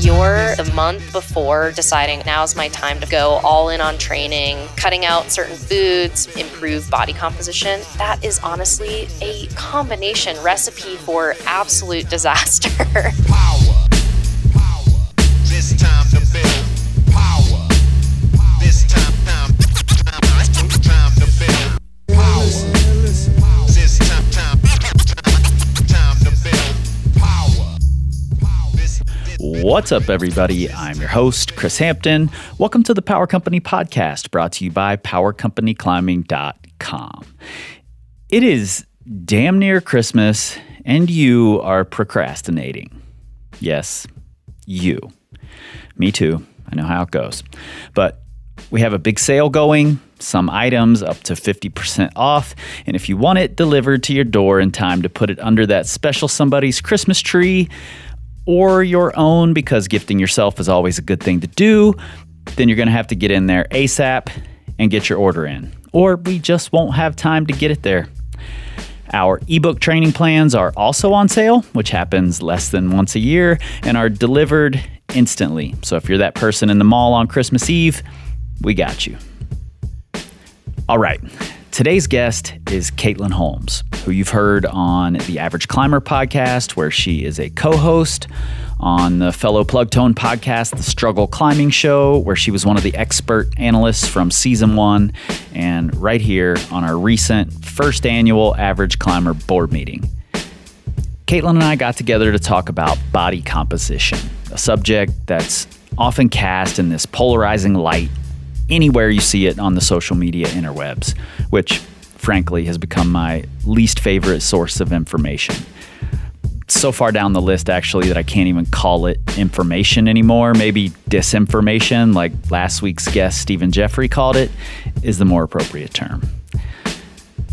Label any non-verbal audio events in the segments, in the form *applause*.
you're the month before deciding now's my time to go all in on training, cutting out certain foods, improve body composition, that is honestly a combination recipe for absolute *laughs* disaster. Power. What's up, everybody? I'm your host, Kris Hampton. Welcome to the Power Company Podcast, brought to you by PowerCompanyClimbing.com. It is damn near Christmas, and you are procrastinating. Yes, you. Me too. I know how it goes. But we have a big sale going, some items up to 50% off. And if you want it delivered to your door in time to put it under that special somebody's Christmas tree or your own, because gifting yourself is always a good thing to do, then you're going to have to get in there ASAP and get your order in. Or we just won't have time to get it there. Our ebook training plans are also on sale, which happens less than once a year and are delivered instantly. So if you're that person in the mall on Christmas Eve, we got you. All right. Today's guest is Caitlin Holmes, who you've heard on the Average Climber podcast, where she is a co host, on the fellow Plugtone podcast, The Struggle Climbing Show, where she was one of the expert analysts from season one, and right here on our recent first annual Average Climber board meeting. Caitlin and I got together to talk about body composition, a subject that's often cast in this polarizing light anywhere you see it on the social media interwebs, which frankly has become my least favorite source of information. So far down the list, actually, that I can't even call it information anymore. Maybe disinformation, like last week's guest Stephen Jeffrey called it, is the more appropriate term.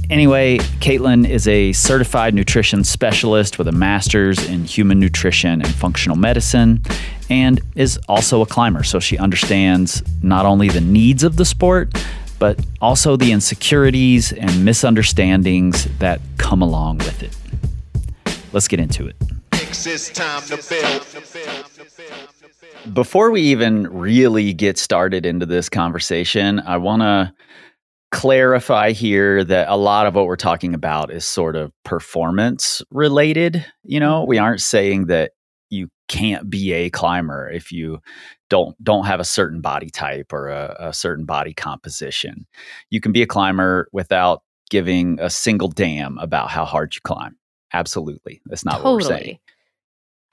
Anyway, Caitlin is a certified nutrition specialist with a master's in human nutrition and functional medicine, and is also a climber. So she understands not only the needs of the sport, but also the insecurities and misunderstandings that come along with it. Let's get into it. Before we even really get started into this conversation, I want to clarify here that a lot of what we're talking about is sort of performance related. You know, we aren't saying that you can't be a climber if you don't don't have a certain body type or a, a certain body composition. You can be a climber without giving a single damn about how hard you climb. Absolutely. That's not what we're saying.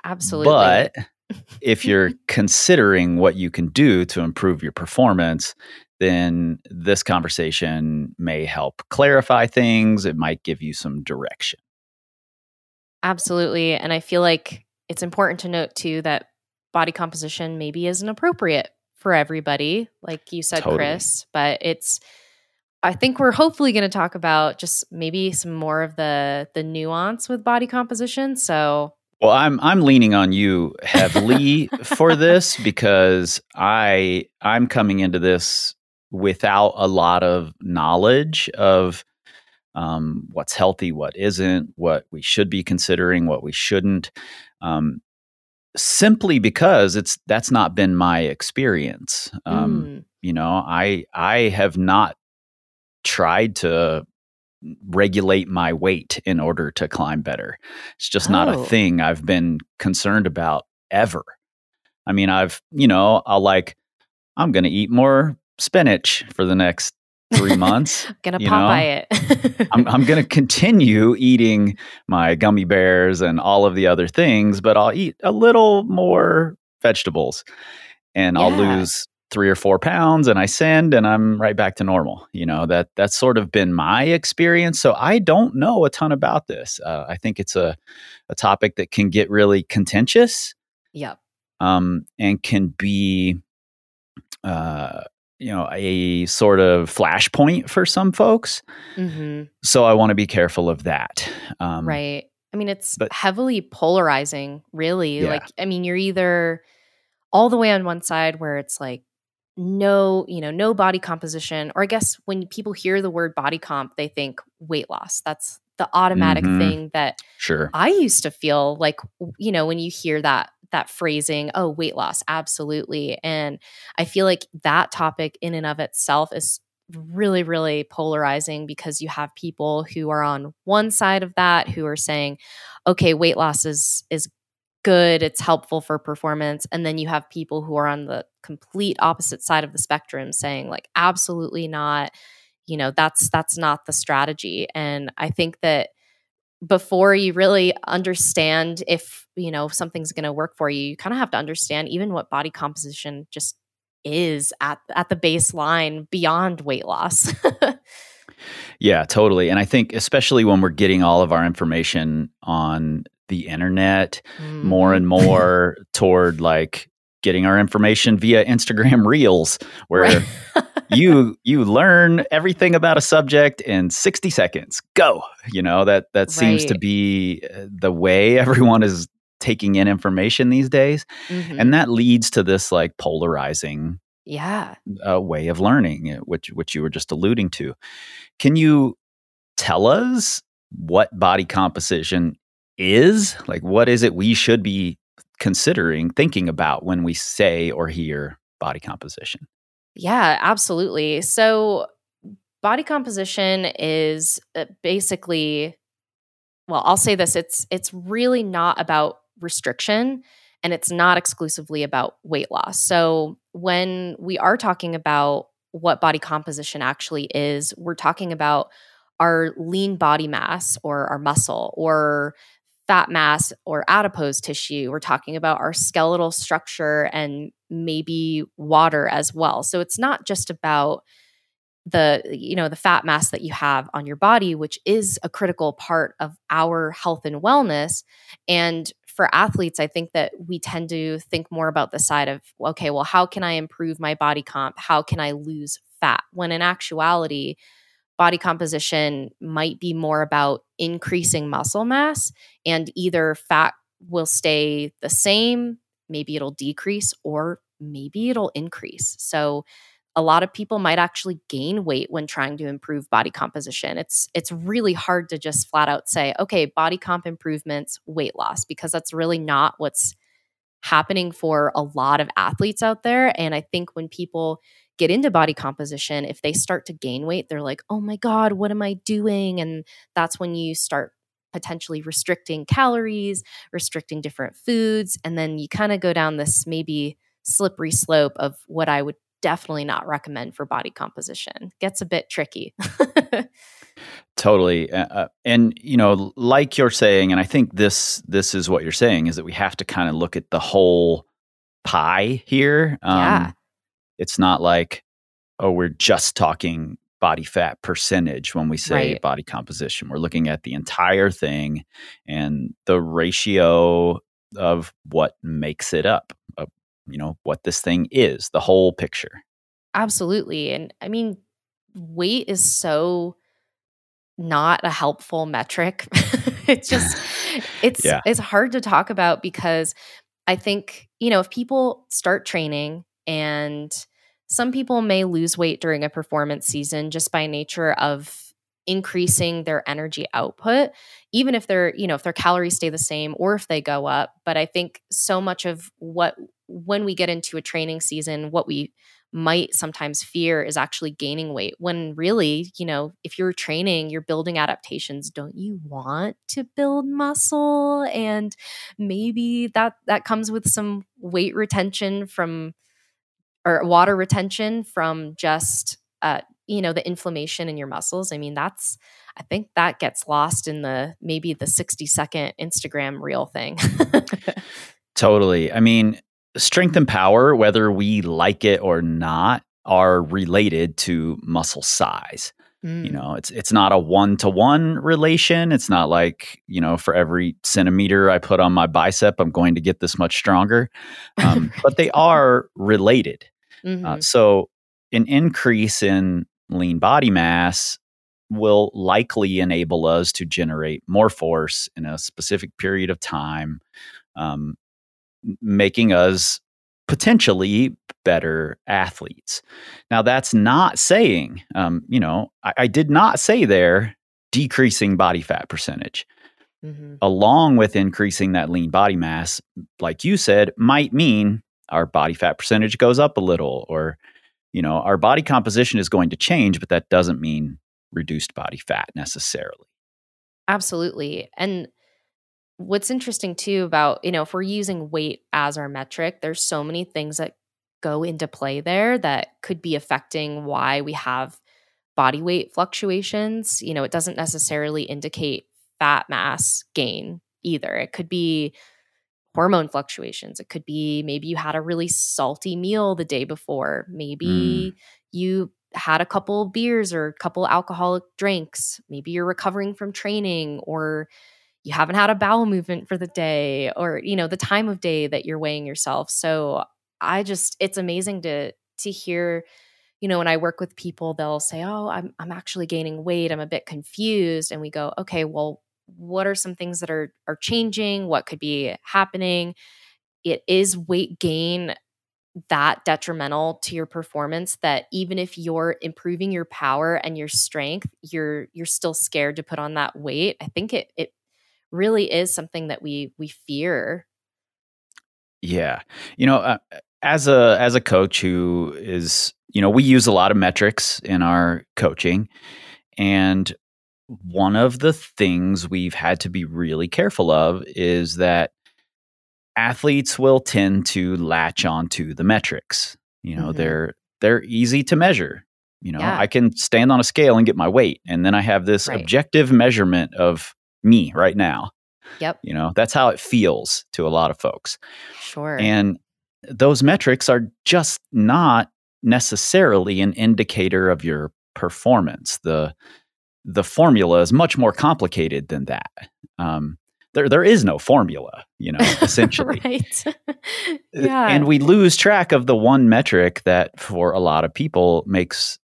Absolutely. But *laughs* if you're considering what you can do to improve your performance, then this conversation may help clarify things. It might give you some direction. Absolutely. And I feel like it's important to note too that body composition maybe isn't appropriate for everybody, like you said, Totally. Kris, but it's I think we're hopefully going to talk about just maybe some more of the the nuance with body composition. So Well, I'm I'm leaning on you heavily *laughs* for this because I I'm coming into this without a lot of knowledge of um, what's healthy, what isn't, what we should be considering, what we shouldn't. Um, simply because it's that's not been my experience. Um, mm, you know, I I have not tried to regulate my weight in order to climb better. It's just not a Oh. thing I've been concerned about ever. I mean, I've, you know, I'll like, I'm going to eat more spinach for the next three months. *laughs* gonna you pop by it. *laughs* I'm, I'm going to continue eating my gummy bears and all of the other things, but I'll eat a little more vegetables and I'll lose three or four pounds and I send and I'm right back to normal. You know, that that's sort of been my experience. So I don't know a ton about this. Uh, I think it's a, a topic that can get really contentious yep. um, and can be, uh, you know, a sort of flashpoint for some folks. hmm So I want to be careful of that. Um, right. I mean, it's but- heavily polarizing, really. Yeah. Like, I mean, you're either all the way on one side where it's like no, you know, no body composition, or I guess when people hear the word body comp, they think weight loss. That's the automatic Mhm. thing that Sure. I used to feel like you know when you hear that that phrasing oh weight loss absolutely and I feel like that topic in and of itself is really really polarizing because you have people who are on one side of that who are saying okay weight loss is is good it's helpful for performance and then you have people who are on the complete opposite side of the spectrum saying like absolutely not you know that's that's not the strategy and i think that before you really understand if you know something's going to work for you you kind of have to understand even what body composition just is at at the baseline beyond weight loss *laughs* Yeah, totally. And I think especially when we're getting all of our information on the internet more Mm-hmm. and more toward like getting our information via Instagram *laughs* Reels where Right. *laughs* you you learn everything about a subject in 60 seconds. Go. You know, that that seems to be uh, the way *laughs* everyone is taking in information these days. Mhm. And that leads to this like polarizing yeah uh, way of learning, uh, which which you were just alluding to. Can you tell us what body composition is? Like, what is it we should be considering, thinking about when we say or hear body composition? Yeah, absolutely. So, body composition is uh, basically well, I'll say this, it's it's really not about restriction and it's not exclusively about weight loss. So, when we are talking about what body composition actually is, we're talking about our lean body mass or our muscle or fat mass or adipose tissue. We're talking about our skeletal structure and maybe water as well. So it's not just about the you know the fat mass that you have on your body which is a critical part of our health and wellness and for athletes i think that we tend to think more about the side of okay well how can i improve my body comp how can i lose fat when in actuality body composition might be more about increasing muscle mass and either fat will stay the same maybe it'll decrease or maybe it'll increase so a lot of people might actually gain weight when trying to improve body composition. It's it's really hard to just flat out say, okay, body comp improvements, weight loss, because that's really not what's happening for a lot of athletes out there. And I think when people get into body composition, if they start to gain weight, they're like, oh my God, what am I doing? And that's when you start potentially restricting calories, restricting different foods. And then you kind of go down this maybe slippery slope of what I would definitely not recommend for body composition. Gets a bit tricky. Totally, uh, uh, and you know, like you're saying, and I think this this is what you're saying is that we have to kind of look at the whole pie here. Um, Yeah. It's not like oh, we're just talking body fat percentage when we say Right. body composition. We're looking at the entire thing and the ratio of what makes it up. Of, you know what this thing is, the whole picture. Absolutely. And I mean, weight is so not a helpful metric. *laughs* it's *laughs* just it's Yeah. it's hard to talk about because I think, you know, if people start training and some people may lose weight during a performance season just by nature of increasing their energy output even if their you know if their calories stay the same or if they go up. But i think so much of what when we get into a training season what we might sometimes fear is actually gaining weight when really you know if you're training you're building adaptations. Don't you want to build muscle? And maybe that that comes with some weight retention from or water retention from just uh you know the inflammation in your muscles i mean that's i think that gets lost in the maybe the 60 second instagram reel thing *laughs* Totally. I mean, strength and power, whether we like it or not, are related to muscle size. You Mm, know, it's it's not a one to one relation. It's not like you know, for every centimeter I put on my bicep, I'm going to get this much stronger. Um, *laughs* but they are related. Mhm. Uh, so, an increase in lean body mass will likely enable us to generate more force in a specific period of time, um, making us potentially better athletes. Now, that's not saying, um, you know, I, I did not say there decreasing body fat percentage Mhm. along with increasing that lean body mass, like you said, might mean our body fat percentage goes up a little or you know, our body composition is going to change, but that doesn't mean reduced body fat necessarily. Absolutely. And what's interesting too about, you know, if we're using weight as our metric, there's so many things that go into play there that could be affecting why we have body weight fluctuations. You know, it doesn't necessarily indicate fat mass gain either. It could be hormone fluctuations. It could be maybe you had a really salty meal the day before. Maybe mm. you had a couple beers or a couple alcoholic drinks. Maybe you're recovering from training or you haven't had a bowel movement for the day or you know the time of day that you're weighing yourself. So I just it's amazing to to hear you know when I work with people they'll say, "Oh, I'm I'm actually gaining weight. I'm a bit confused." And we go, "Okay, well, what are some things that are are changing? What could be happening?" It is weight gain that detrimental to your performance that even if you're improving your power and your strength you're you're still scared to put on that weight i think it it really is something that we we fear Yeah. You know, uh, as a as a coach who is, you know, we use a lot of metrics in our coaching and one of the things we've had to be really careful of is that athletes will tend to latch onto the metrics. You know, Mhm. they're they're easy to measure. You know, Yeah. I can stand on a scale and get my weight and then I have this Right. objective measurement of me right now. yep You know, that's how it feels to a lot of folks. sure And those metrics are just not necessarily an indicator of your performance. The the formula is much more complicated than that. Um, there there is no formula, you know, *laughs* essentially. right *laughs* Uh, yeah And we lose track of the one metric that for a lot of people makes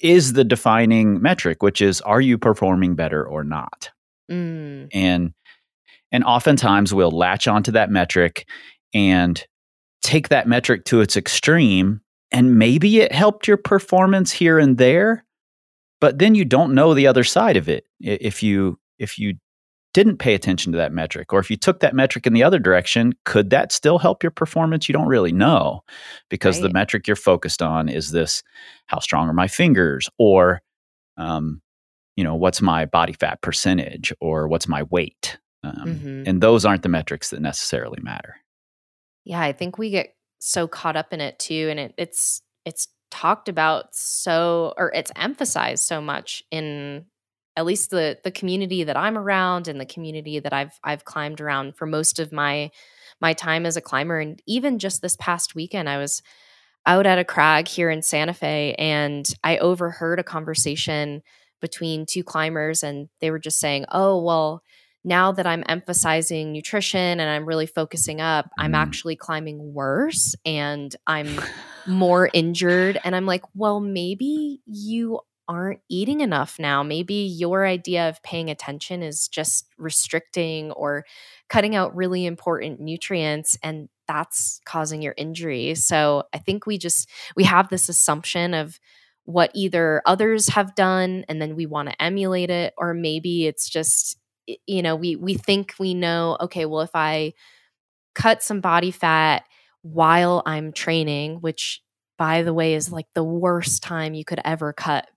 is the defining metric, which is are you performing better or not? Mm, and and oftentimes we'll latch onto that metric and take that metric to its extreme and maybe it helped your performance here and there but then you don't know the other side of it if you if you didn't pay attention to that metric or if you took that metric in the other direction could that still help your performance? You don't really know because the metric you're focused on is this how strong are my fingers? or um, you know what's my body fat percentage? or what's my weight? um, mhm. and those aren't the metrics that necessarily matter. Yeah i think we get so caught up in it too and it, it's it's talked about so or it's emphasized so much in at least the the community that i'm around and the community that i've i've climbed around for most of my my time as a climber. And even just this past weekend i was out at a crag here in santa fe and i overheard a conversation between two climbers and they were just saying oh well now that I'm emphasizing nutrition and I'm really focusing up, I'm Mm. actually climbing worse and I'm more injured. And I'm like, well, maybe you aren't eating enough now. Maybe your idea of paying attention is just restricting or cutting out really important nutrients and that's causing your injury. So I think we just we have this assumption of what either others have done and then we want to emulate it or maybe it's just you know we we think we know okay well if i cut some body fat while i'm training which by the way is like the worst time you could ever cut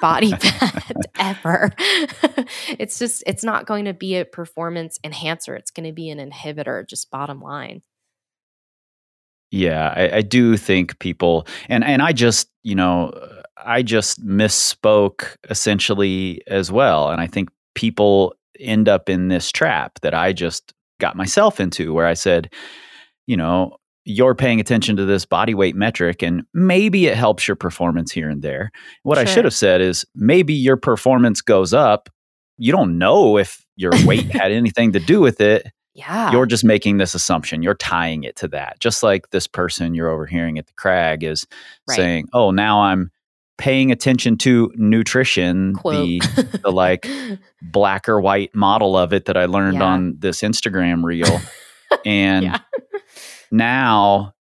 body *laughs* *laughs* fat *laughs* ever. It's just it's not going to be a performance enhancer it's going to be an inhibitor just bottom line. Yeah, I, I do think people, and and I just, you know, I just misspoke essentially as well, and I think people end up in this trap that I just got myself into, where I said, you know, you're paying attention to this body weight metric, and maybe it helps your performance here and there. What I should have said is maybe your performance goes up. You don't know if your weight had *laughs* anything to do with it yeah you're just making this assumption. You're tying it to that. Just like this person you're overhearing at the crag is Right. saying, "Oh, now I'm paying attention to nutrition, quote the *laughs* the like *laughs* black or white model of it that I learned Yeah. on this Instagram reel, *laughs* and yeah now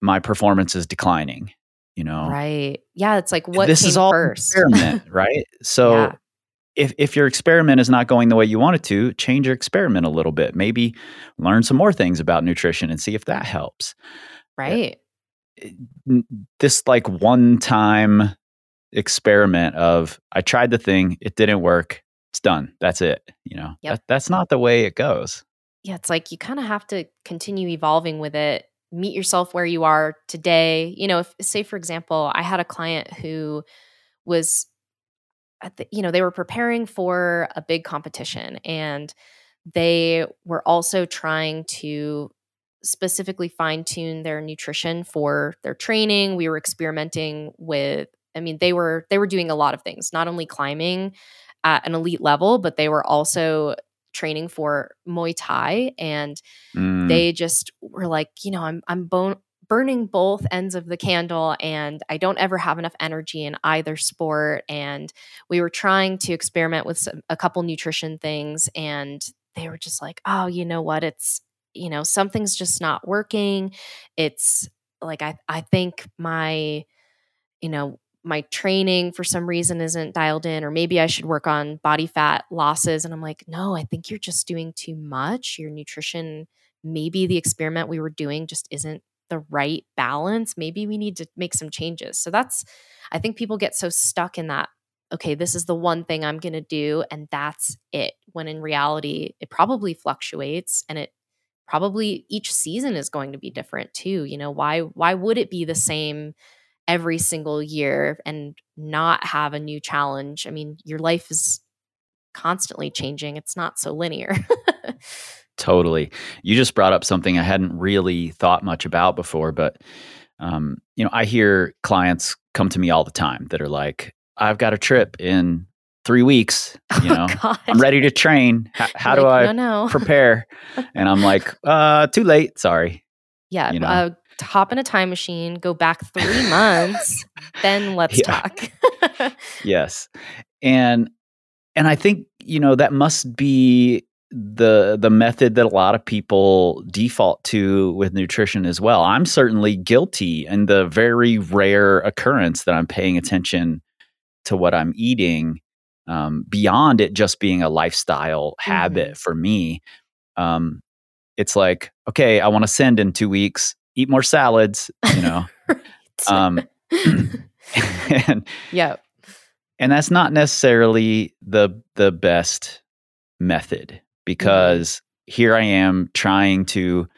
my performance is declining." You know, right yeah it's like what this is all first experiment, right? So Yeah. if if your experiment is not going the way you want it to, change your experiment a little bit. Maybe learn some more things about nutrition and see if that helps. Uh, right. N- This like one time experiment of I tried the thing, it didn't work, it's done. That's it. You know, Yep. that, that's not the way it goes. yeah, it's like you kind of have to continue evolving with it. Meet yourself where you are today. You know, if say for example, I had a client who was at the, you know, they were preparing for a big competition and they were also trying to specifically fine tune their nutrition for their training. We were experimenting with I mean, they were they were doing a lot of things, not only climbing at an elite level, but they were also training for Muay Thai and Mm, they just were like, you know, I'm I'm bone burning both ends of the candle and I don't ever have enough energy in either sport and we were trying to experiment with some, a couple nutrition things and they were just like, "Oh, you know what? It's you know, something's just not working. It's like I I think my you know, my training for some reason isn't dialed in, or maybe I should work on body fat losses. And I'm like, no, I think you're just doing too much. Your nutrition, maybe the experiment we were doing just isn't the right balance. Maybe we need to make some changes. So that's, I think people get so stuck in that, okay, this is the one thing I'm going to do, and that's it. When in reality, it probably fluctuates and it probably each season is going to be different too. You know, why, why would it be the same? Every single year and not have a new challenge. I mean, your life is constantly changing. It's not so linear. *laughs* Totally. You just brought up something I hadn't really thought much about before, but um, you know, I hear clients come to me all the time that are like, "I've got a trip in three weeks. *laughs* You know, oh, I'm ready to train. H- *laughs* how do I no, no. prepare?" And I'm like, "Uh, too late. Sorry." yeah, you know? uh, hop in a time machine, go back three *laughs* months, then let's Yeah. talk. *laughs* Yes. And and I think, you know, that must be the the method that a lot of people default to with nutrition as well. I'm certainly guilty in the very rare occurrence that I'm paying attention to what I'm eating um, beyond it just being a lifestyle habit for me. Um, it's like, okay, I want to send in two weeks, eat more salads, you know. *laughs* um, *clears throat* and yeah, and that's not necessarily the the best method because here I am trying to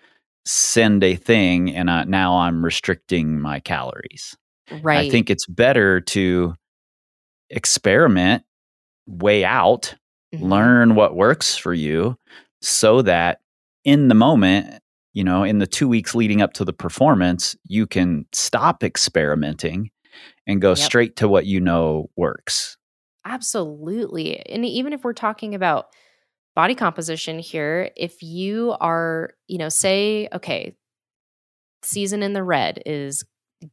send a thing and I, now I'm restricting my calories. right. I think it's better to experiment, weigh out, Mhm. learn what works for you so that in the moment, you know, in the 2 weeks leading up to the performance, you can stop experimenting and go Yep. straight to what you know works. Absolutely. And even if we're talking about body composition here, if you are, you know, say, okay, season in the red is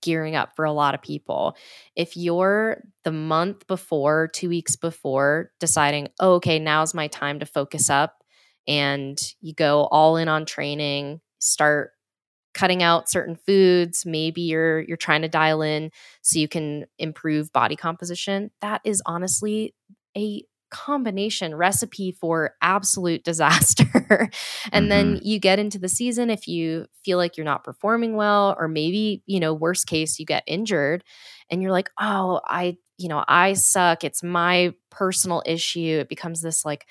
gearing up for a lot of people. If you're the month before, two weeks before, deciding, oh, okay, now's my time to focus up, and you go all in on training, start cutting out certain foods maybe you're you're trying to dial in so you can improve body composition. That is honestly a combination recipe for absolute *laughs* disaster. And then mm-hmm. you get into the season if you feel like you're not performing well or maybe you know worst case you get injured and you're like oh i you know i suck. It's my personal issue. It becomes this like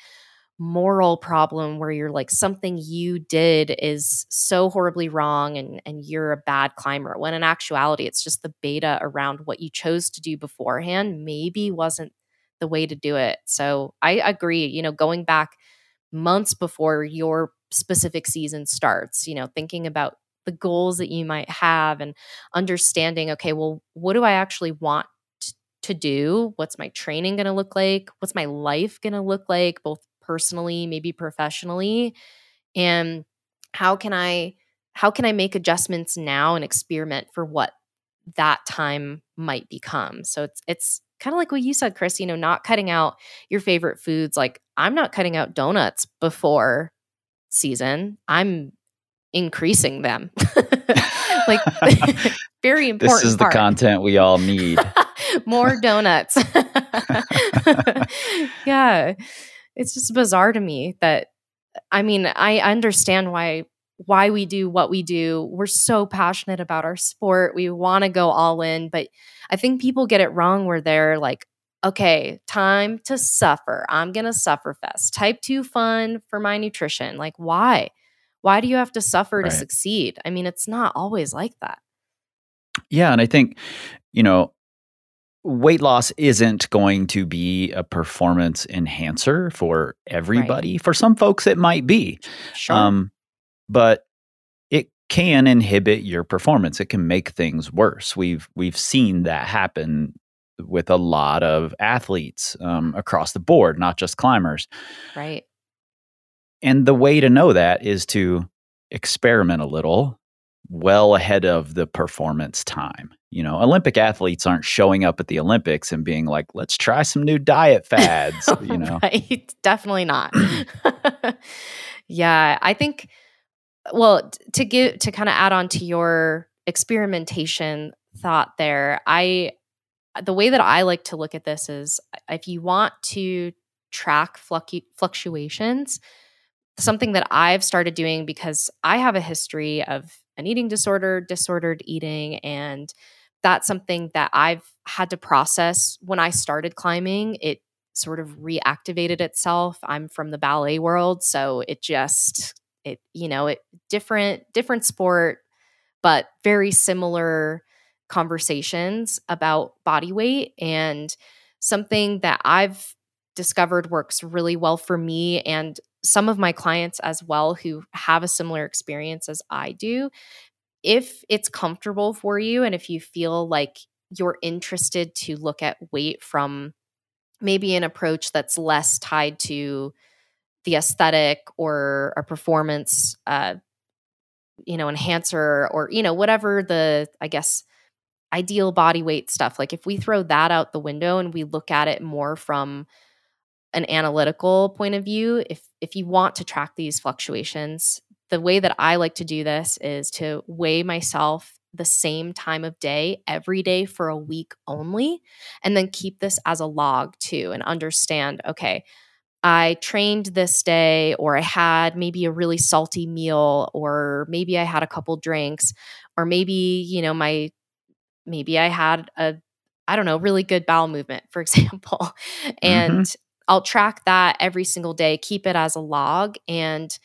moral problem where you're like something you did is so horribly wrong and and you're a bad climber when in actuality it's just the beta around what you chose to do beforehand maybe wasn't the way to do it. So i agree you know going back months before your specific season starts you know thinking about the goals that you might have and understanding okay well what do i actually want to do? What's my training going to look like? What's my life going to look like? both personally maybe professionally and how can i how can i make adjustments now and experiment for what that time might become so it's it's kind of like what you said kris you know not cutting out your favorite foods like i'm not cutting out donuts before season i'm increasing them *laughs* like *laughs* *laughs* very important This is the part. content we all need. More donuts. yeah. It's just bizarre to me that I mean, I understand why why we do what we do. We're so passionate about our sport. We want to go all in, but I think people get it wrong where they're like, okay, time to suffer. I'm going to suffer fest. Type 2 fun for my nutrition. Like why? Why do you have to suffer to succeed? I mean, it's not always like that. Yeah, and I think, you know, weight loss isn't going to be a performance enhancer for everybody. For some folks it might be. Sure. Um but it can inhibit your performance. It can make things worse. We've we've seen that happen with a lot of athletes um, across the board, not just climbers. right. And the way to know that is to experiment a little well ahead of the performance time. You know, Olympic athletes aren't showing up at the Olympics and being like, let's try some new diet fads, *laughs* you know. right. Definitely not. *clears throat* *laughs* yeah, I think well, to give to kind of add on to your experimentation thought there, I the way that I like to look at this is if you want to track fluctu- fluctuations, something that I've started doing because I have a history of an eating disorder, disordered eating, and that's something that I've had to process when I started climbing. It sort of reactivated itself. I'm from the ballet world, so it just it you know, it different different sport but very similar conversations about body weight and something that I've discovered works really well for me and some of my clients as well who have a similar experience as I do. If it's comfortable for you and if you feel like you're interested to look at weight from maybe an approach that's less tied to the aesthetic or a performance uh, you know enhancer or you know whatever the i guess ideal body weight stuff like if we throw that out the window and we look at it more from an analytical point of view if if you want to track these fluctuations the way that i like to do this is to weigh myself the same time of day every day for a week only and then keep this as a log too and understand okay I trained this day, or I had maybe a really salty meal, or maybe I had a couple drinks, or maybe, you know, my, maybe I had a, I don't know, really good bowel movement, for *laughs* example. Mm-hmm. And I'll track that every single day, keep it as a log. And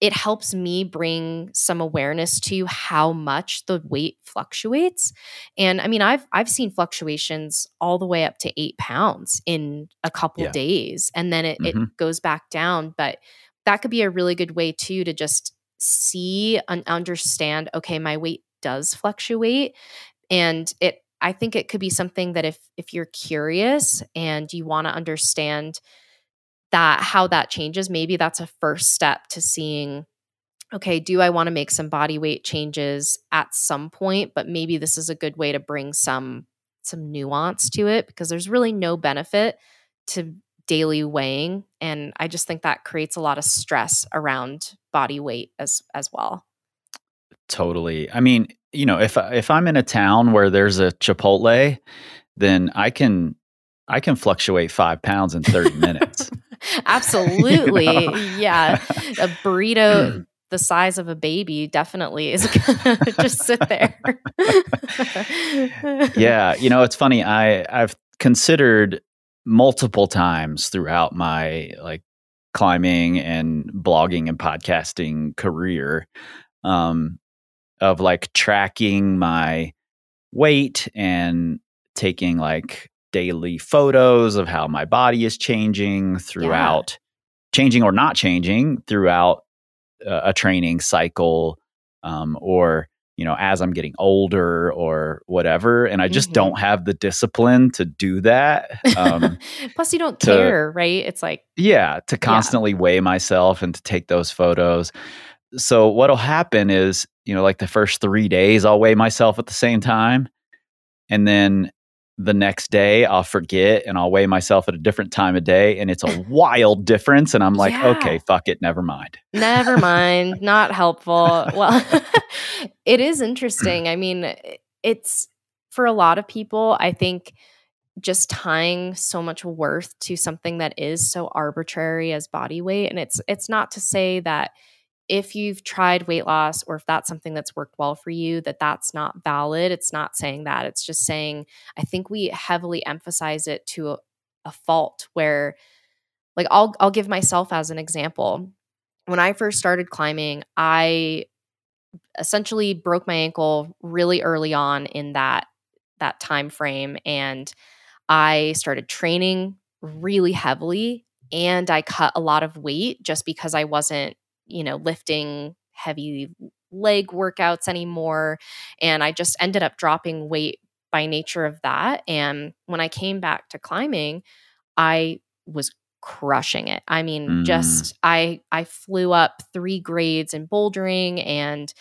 it helps me bring some awareness to how much the weight fluctuates. And I mean, I've I've seen fluctuations all the way up to eight pounds in a couple Yeah. days, and then it, it Mhm. goes back down. But that could be a really good way too to just see and understand. Okay, my weight does fluctuate, and it. I think it could be something that if if you're curious and you want to understand that how that changes maybe that's a first step to seeing okay do i want to make some body weight changes at some point but maybe this is a good way to bring some some nuance to it because there's really no benefit to daily weighing and i just think that creates a lot of stress around body weight as as well Totally. I mean, you know, if if I'm in a town where there's a Chipotle, then I can I can fluctuate five pounds in 30 minutes. *laughs* absolutely *laughs* You know? yeah a burrito *clears throat* the size of a baby definitely is *laughs* gonna just sit there yeah, you know, it's funny. I I've considered multiple times throughout my like climbing and blogging and podcasting career um of like tracking my weight and taking like daily photos of how my body is changing throughout changing or not changing throughout uh, a training cycle um, or you know as i'm getting older or whatever and i just Mhm. don't have the discipline to do that um, *laughs* plus you don't to- care right? It's like yeah to constantly weigh myself and to take those photos. So what'll happen is you know like the first three days i'll weigh myself at the same time and then the next day i'll forget and i'll weigh myself at a different time of day and it's a *laughs* wild difference and i'm like Yeah. okay fuck it never mind never mind *laughs* not helpful well *laughs* it is interesting i mean it's for a lot of people i think just tying so much worth to something that is so arbitrary as body weight and it's it's not to say that if you've tried weight loss or if that's something that's worked well for you that that's not valid. It's not saying that. It's just saying i think we heavily emphasize it to a, a fault where like I'll I'll give myself as an example. When I first started climbing I essentially broke my ankle really early on in that that time frame and I started training really heavily and I cut a lot of weight just because I wasn't, you know, lifting heavy leg workouts anymore. And I just ended up dropping weight by nature of that. And when I came back to climbing, I was crushing it. I mean, Mm. just I I flew up 3 grades in bouldering and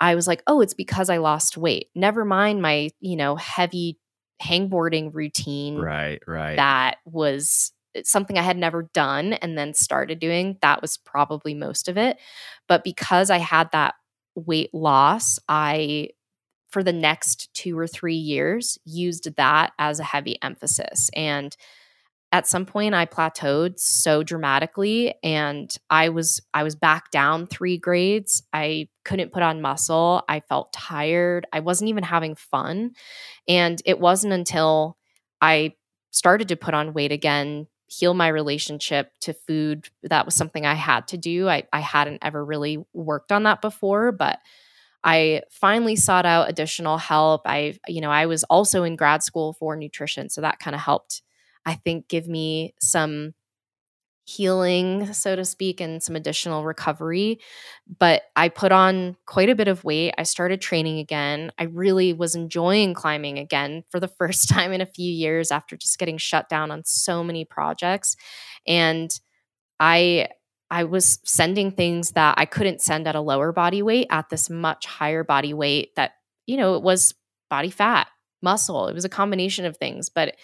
I was like, "Oh, it's because I lost weight." Never mind my, you know, heavy hangboarding routine Right, right. that was Uh, something I had never done and then started doing. That was probably most of it. But because I had that weight loss, I for the next 2 or 3 years used that as a heavy emphasis and at some point I plateaued so dramatically and I was I was back down 3 grades. I couldn't put on muscle. I felt tired. I wasn't even having fun. And it wasn't until I started to put on weight again, heal my relationship to food. That was something I had to do. I, I hadn't ever really worked on that before, but I finally sought out additional help. I, you know, I was also in grad school for nutrition. So that kind of helped, I think, give me some healing, so to speak, and some additional recovery. But I put on quite a bit of weight. I started training again. I really was enjoying climbing again for the *laughs* first time in a few years after just getting shut down on so many projects. And I I was sending things that I couldn't send at a lower body weight at this much higher body weight that, you know, it was body fat, muscle. It was a combination of things, but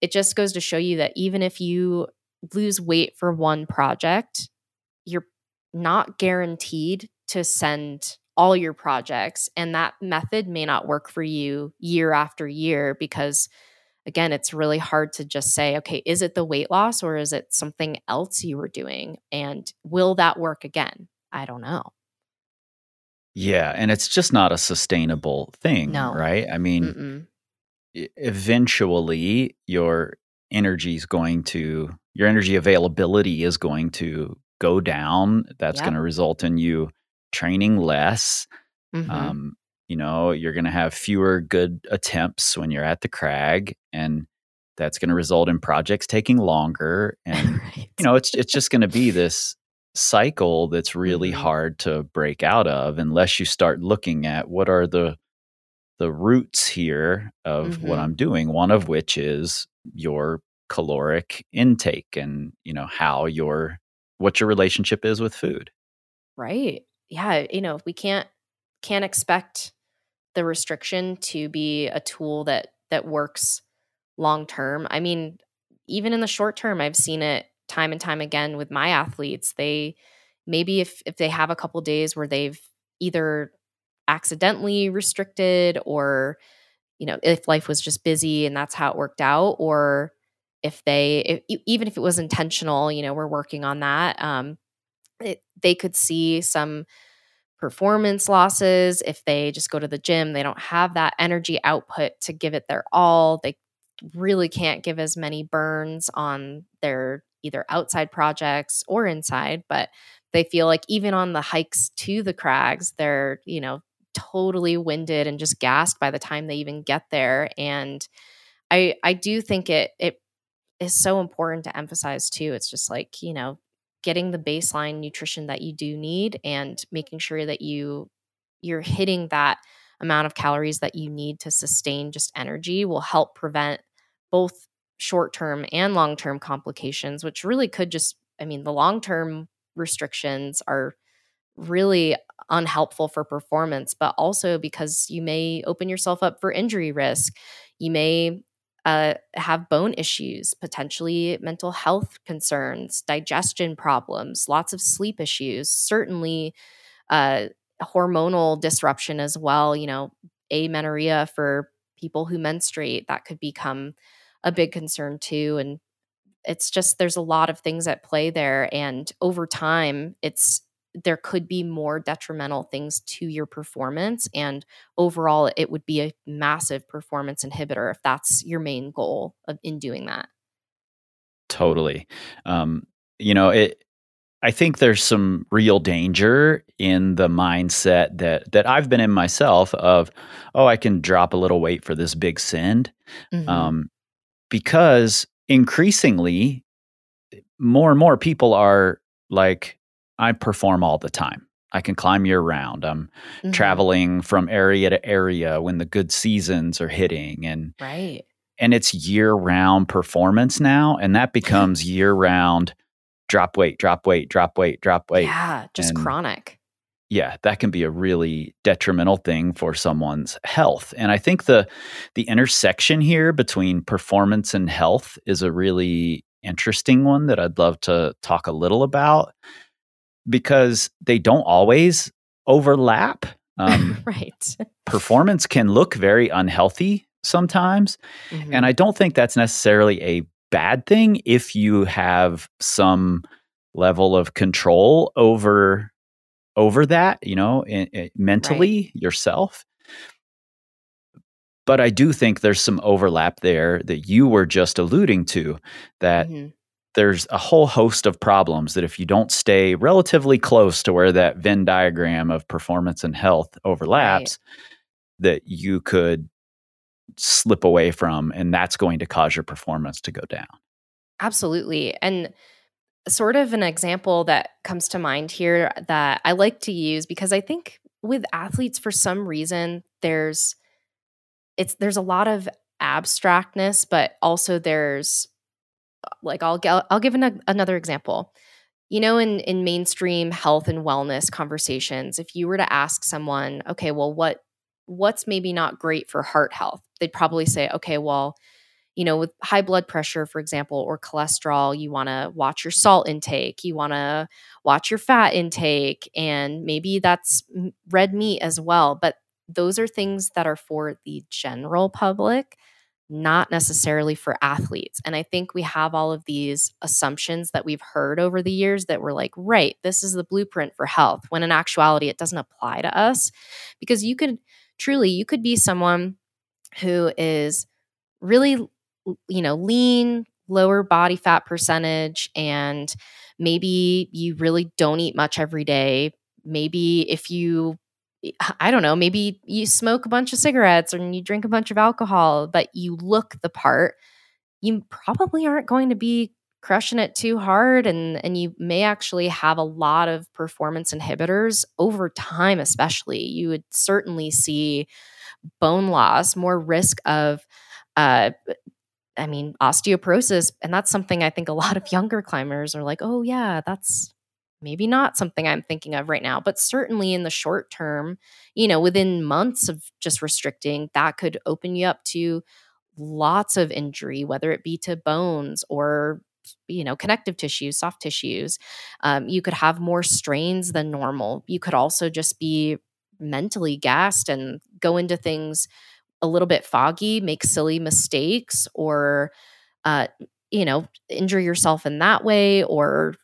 it just goes to show you that even if you lose weight for one project, you're not guaranteed to send all your projects. And that method may not work for you year after year because, again, it's really hard to just say, okay, is it the weight loss or is it something else you were doing? And will that work again? I don't know. Yeah, and it's just not a sustainable thing, No. right? I mean, Mm-mm. eventually your energy is going to your energy availability is going to go down. That's Yep. going to result in you training less. Mhm. Um, you know, you're going to have fewer good attempts when you're at the crag, and that's going to result in projects taking longer. And *laughs* right. you know, it's it's just going to be this cycle that's really Mhm. hard to break out of unless you start looking at what are the the roots here of what Mhm. I'm doing. One of which is your caloric intake and you know how your what your relationship is with food. Right. Yeah, you know, we can't can't expect the restriction to be a tool that that works long term. I mean, even in the short term, I've seen it time and time again with my athletes. They maybe if if they have a couple days where they've either accidentally restricted or you know, if life was just busy and that's how it worked out or if they if, even if it was intentional, you know, we're working on that. Um it, they could see some performance losses if they just go to the gym they don't have that energy output to give it their all they really can't give as many burns on their either outside projects or inside but they feel like even on the hikes to the crags they're you know totally winded and just gassed by the time they even get there and i i do think it it is so important to emphasize too it's just like you know getting the baseline nutrition that you do need and making sure that you you're hitting that amount of calories that you need to sustain just energy will help prevent both short-term and long-term complications which really could just i mean the long-term restrictions are really unhelpful for performance but also because you may open yourself up for injury risk. You may uh, have bone issues, potentially mental health concerns, digestion problems, lots of sleep issues, certainly uh, hormonal disruption as well. You know, amenorrhea for people who menstruate that could become a big concern too and it's just there's a lot of things at play there and over time it's there could be more detrimental things to your performance and overall it would be a massive performance inhibitor if that's your main goal of, in doing that Totally. Um, you know, it I think there's some real danger in the mindset that that I've been in myself of, oh, I can drop a little weight for this big send. Mhm. Um, because increasingly more and more people are like, I perform all the time. I can climb year round. I'm Mhm. traveling from area to area when the good seasons are hitting and right and it's year round performance now and that *laughs* becomes year round drop weight drop weight drop weight drop weight yeah just and- chronic yeah that can be a really detrimental thing for someone's health and i think the the intersection here between performance and health is a really interesting one that i'd love to talk a little about because they don't always overlap *laughs* um, right performance can look very unhealthy sometimes Mhm. and I don't think that's necessarily a bad thing if you have some level of control over over that, you know, i- i- mentally yourself. But I do think there's some overlap there that you were just alluding to that Mhm. There's a whole host of problems that if you don't stay relatively close to where that Venn diagram of performance and health overlaps, that you could slip away from, and that's going to cause your performance to go down. Absolutely. And sort of an example that comes to mind here that I like to use because I think with athletes for some reason there's it's there's a lot of abstractness but also there's like I'll I'll give an, another example. You know in in mainstream health and wellness conversations if you were to ask someone, okay, well what what's maybe not great for heart health? They'd probably say, okay, well, you know, with high blood pressure, for example, or cholesterol, you want to watch your salt intake, you want to watch your fat intake, and maybe that's red meat as well. But those are things that are for the general public, not necessarily for athletes. And I think we have all of these assumptions that we've heard over the years that we're like, right, this is the blueprint for health, when in actuality, it doesn't apply to us because you could truly, you could be someone who is really you know lean lower body fat percentage and maybe you really don't eat much every day maybe if you i don't know maybe you smoke a bunch of cigarettes and you drink a bunch of alcohol but you look the part you probably aren't going to be crushing it too hard and and you may actually have a lot of performance inhibitors over time especially you would certainly see bone loss more risk of uh I mean, osteoporosis. And that's something I think a lot of *laughs* younger climbers are like, oh, yeah, that's maybe not something I'm thinking of right now. But certainly in the short term, you know, within months of just restricting, that could open you up to lots of injury, whether it be to bones or you know connective tissues soft tissues um, you could have more strains than normal you could also just be mentally gassed and go into things a little bit foggy, make silly mistakes, or uh, you know, injure yourself in that way, or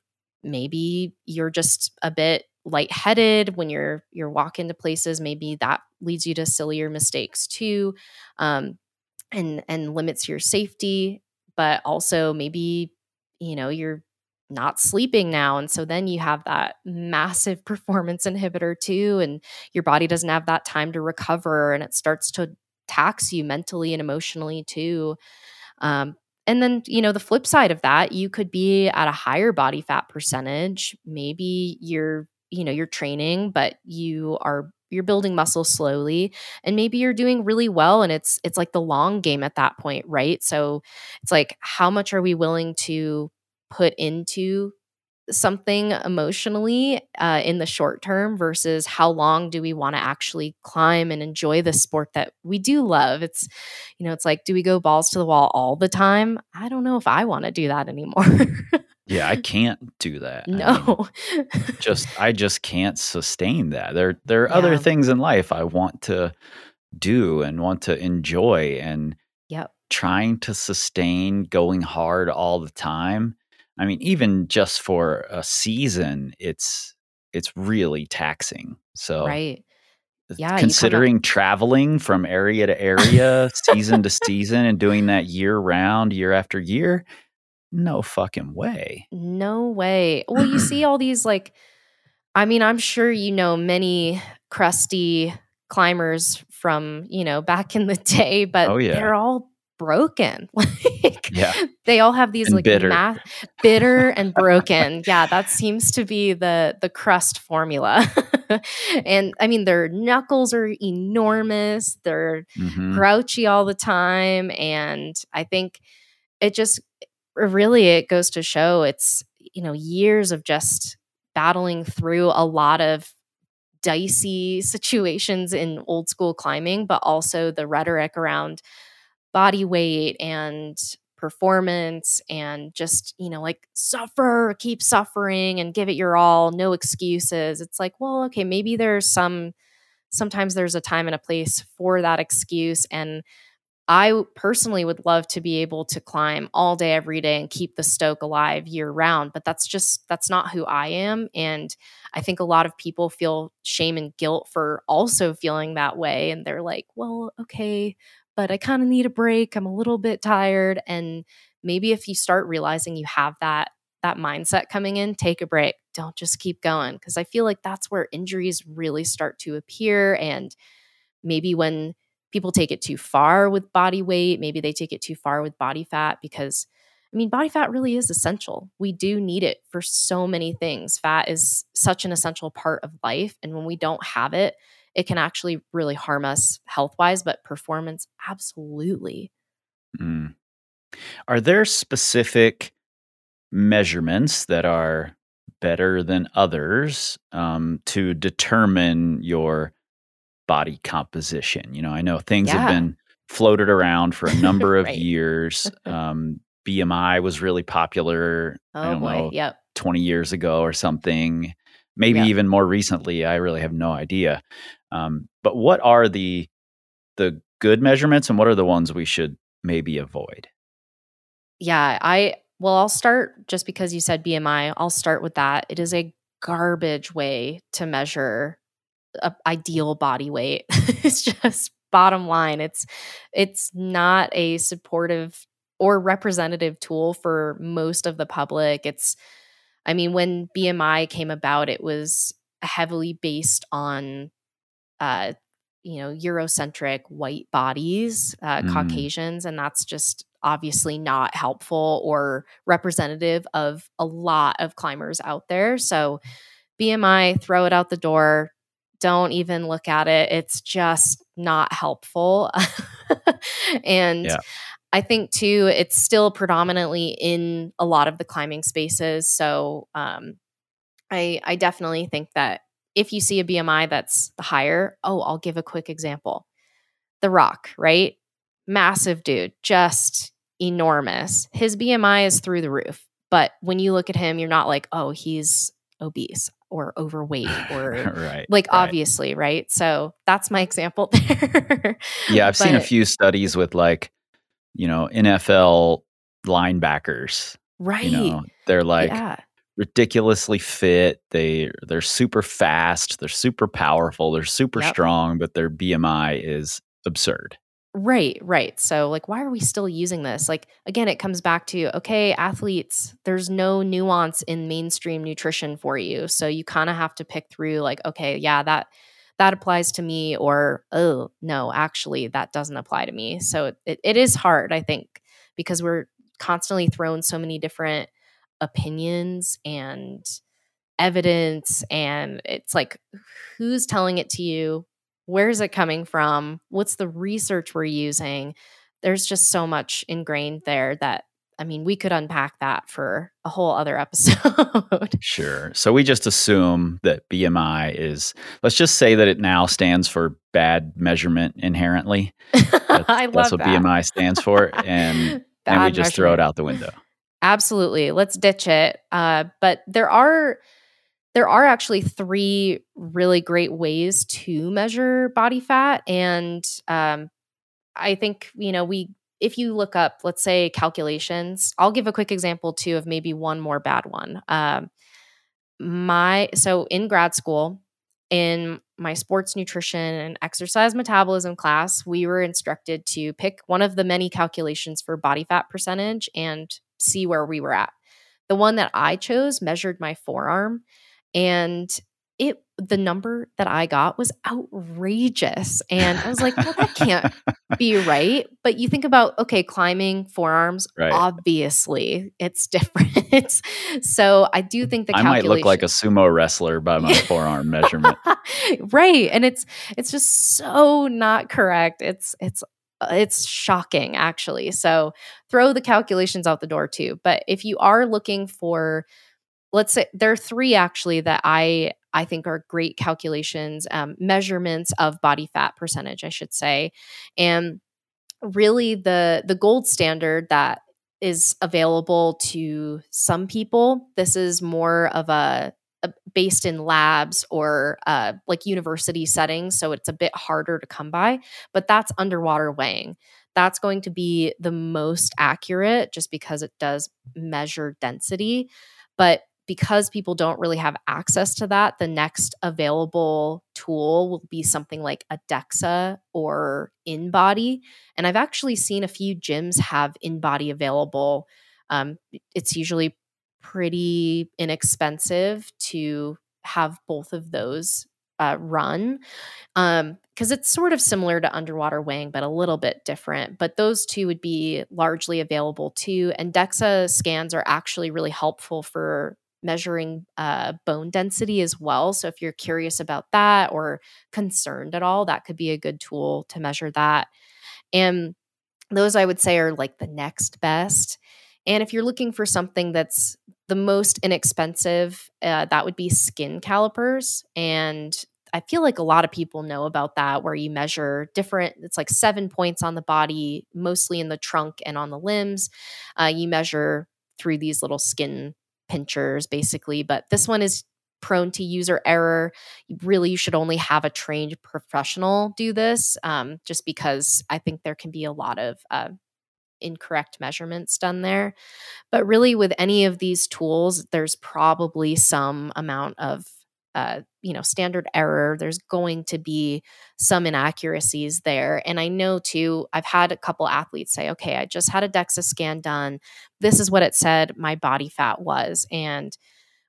maybe you're just a bit lightheaded when you're you're walking to places. Maybe that leads you to sillier mistakes too, um, and and limits your safety. But also maybe you know you're not sleeping now and so then you have that massive *laughs* performance inhibitor too and your body doesn't have that time to recover and it starts to tax you mentally and emotionally too. Um, and then, you know, the flip side of that, you could be at a higher body fat percentage. Maybe you're, you know, you're training, but you are you're building muscle slowly and maybe you're doing really well and it's it's like the long game at that point right so it's like how much are we willing to put into something emotionally uh, in the short term versus how long do we want to actually climb and enjoy the sport that we do love it's you know it's like do we go balls to the wall all the time i don't know if i want to do that anymore *laughs* Yeah, I can't do that. I mean, no just I just can't sustain that. There there are other things in life I want to do and want to enjoy and yep trying to sustain going hard all the time. I mean, even just for a season, it's it's really taxing. So right. Yeah, you come up- considering traveling from area to area, season to season, and doing that year round, year after year, no fucking way. No way. Well, you see *clears throat* all these like I mean, I'm sure you know many crusty climbers from, you know, back in the *laughs* day, but Oh, yeah. they're all broken. *laughs* like Yeah. they all have these And like bitter. math bitter and broken. yeah, that seems to be the the crust formula. *laughs* and I mean their knuckles are enormous. They're Mhm. grouchy all the time and I think it just really it goes to show it's you know years of just battling through a lot of dicey situations in old school climbing but also the rhetoric around body weight and performance and just you know like suffer keep suffering and give it your all no excuses. It's like well okay maybe there's some sometimes there's a time and a place for that excuse and I personally would love to be able to climb all day every day and keep the stoke alive year round, but that's just that's not who I am and I think a lot of people feel shame and guilt for also feeling that way and they're like, "Well, okay, but I kind of need a break. I'm a little bit tired." And maybe if you start realizing you have that that mindset coming in, take a break. Don't just keep going because I feel like that's where injuries really start to appear and maybe when people take it too far with body weight, maybe they take it too far with body fat because I mean, body fat really is essential. We do need it for so many things. Fat is such an essential part of life. And when we don't have it, it can actually really harm us health wise, but performance, absolutely. Mm. Are there specific measurements that are better than others um, to determine your body composition? You know, I know things have been floated around for a number *laughs* of Right. years. *laughs* Um, BMI was really popular. I Oh don't boy. know, Yep. 20 years ago or something. Maybe Yep. even more recently. I really have no idea. Um, but what are the the good measurements, and what are the ones we should maybe avoid? Yeah, I well, I'll start just because you said BMI. I'll start with that. It is a garbage way to measure a ideal body weight. *laughs* it's just bottom line. It's it's not a supportive or representative tool for most of the public. It's I mean, when BMI came about, it was heavily based on uh you know eurocentric white bodies uh, Mm. caucasians and that's just obviously not helpful or representative of a lot of climbers out there so bmi throw it out the door don't even look at it it's just not helpful *laughs* and Yeah. I think too, it's still predominantly in a lot of the climbing spaces. So um, I I definitely think that if you see a BMI that's higher, oh, I'll give a quick example. The Rock, right? Massive dude, just enormous. His BMI is through the roof. But when you look at him, you're not like, oh, he's obese or overweight *laughs* or right. like right. obviously, right? So that's my *laughs* example there. Yeah, I've seen a few studies with like, you know, NFL linebackers. Right. You know, they're like yeah. ridiculously fit. They they're super fast. They're super powerful. They're super Yep. strong, but their BMI is absurd. Right, right. So, like, why are we still using this? Like, again, it comes back to okay, athletes, there's no nuance in mainstream nutrition for you. So, you kind of have to pick through, like, okay, yeah, that that applies to me, or oh, no, actually, that doesn't apply to me. So, it, it is hard, I think, because we're constantly thrown so many different opinions and evidence. And it's like, who's telling it to you? Where's it coming from? What's the research we're using? There's just so much ingrained there that, I mean, we could unpack that for a whole other *laughs* episode. Sure. So we just assume that BMI is let's just say that it now stands for bad measurement inherently. *laughs* That's, I love that's what that. BMI stands for. And *laughs* and we just throw it out the window. Absolutely. Let's ditch it. Uh, but there are there are actually three really great ways to measure body fat, and um, I think you know we if you look up, let's say, calculations, I'll give a quick example too of maybe one more bad one. Um, my so in grad school, in my sports nutrition and exercise metabolism class, we were instructed to pick one of the many calculations for body fat percentage and see where we were at. The one that I chose measured my forearm and the number that I got was outrageous. And I was like, well, that can't *laughs* be right. But you think about, okay, climbing forearms, Right. obviously it's different. *laughs* so I do think the I might look like a sumo wrestler by my forearm measurement. *laughs* right. And it's it's just so not correct. It's it's uh, it's shocking actually. So throw the calculations out the door too. But if you are looking for let's say there are three actually that I I think are great calculations, um, measurements of body fat percentage, I should say, and really the the gold standard that is available to some people. This is more of a, a based in labs or uh, like university settings, so it's a bit harder to come by. But that's underwater weighing. That's going to be the most accurate, just because it does measure density. But because people don't really have access to that, the next available tool will be something like a DEXA or InBody. And I've actually seen a few gyms have InBody available. Um, it's usually pretty inexpensive to have both of those uh, run because it's sort of similar to underwater weighing, but a little bit different. But those two would be largely available too. And DEXA scans are actually really helpful for measuring uh, bone density as well. So if you're curious about that or concerned at all, that could be a good tool to measure that. And those I would say are like the next best. And if you're looking for something that's the most inexpensive, uh, that would be skin calipers. And I feel like a lot of people know about that, where you measure different, it's like seven points on the body, mostly in the trunk and on the limbs. Uh, you measure through these little skin pinchers, basically. But this one is prone to user error. Really, you should only have a trained professional do this, um, just because I think there can be a lot of uh, incorrect measurements done there. But really, with any of these tools, there's probably some amount of uh, you know standard error there's going to be some inaccuracies there. And i know too i've had a couple athletes say okay i just had a dexa scan done. This is what it said my body fat was. And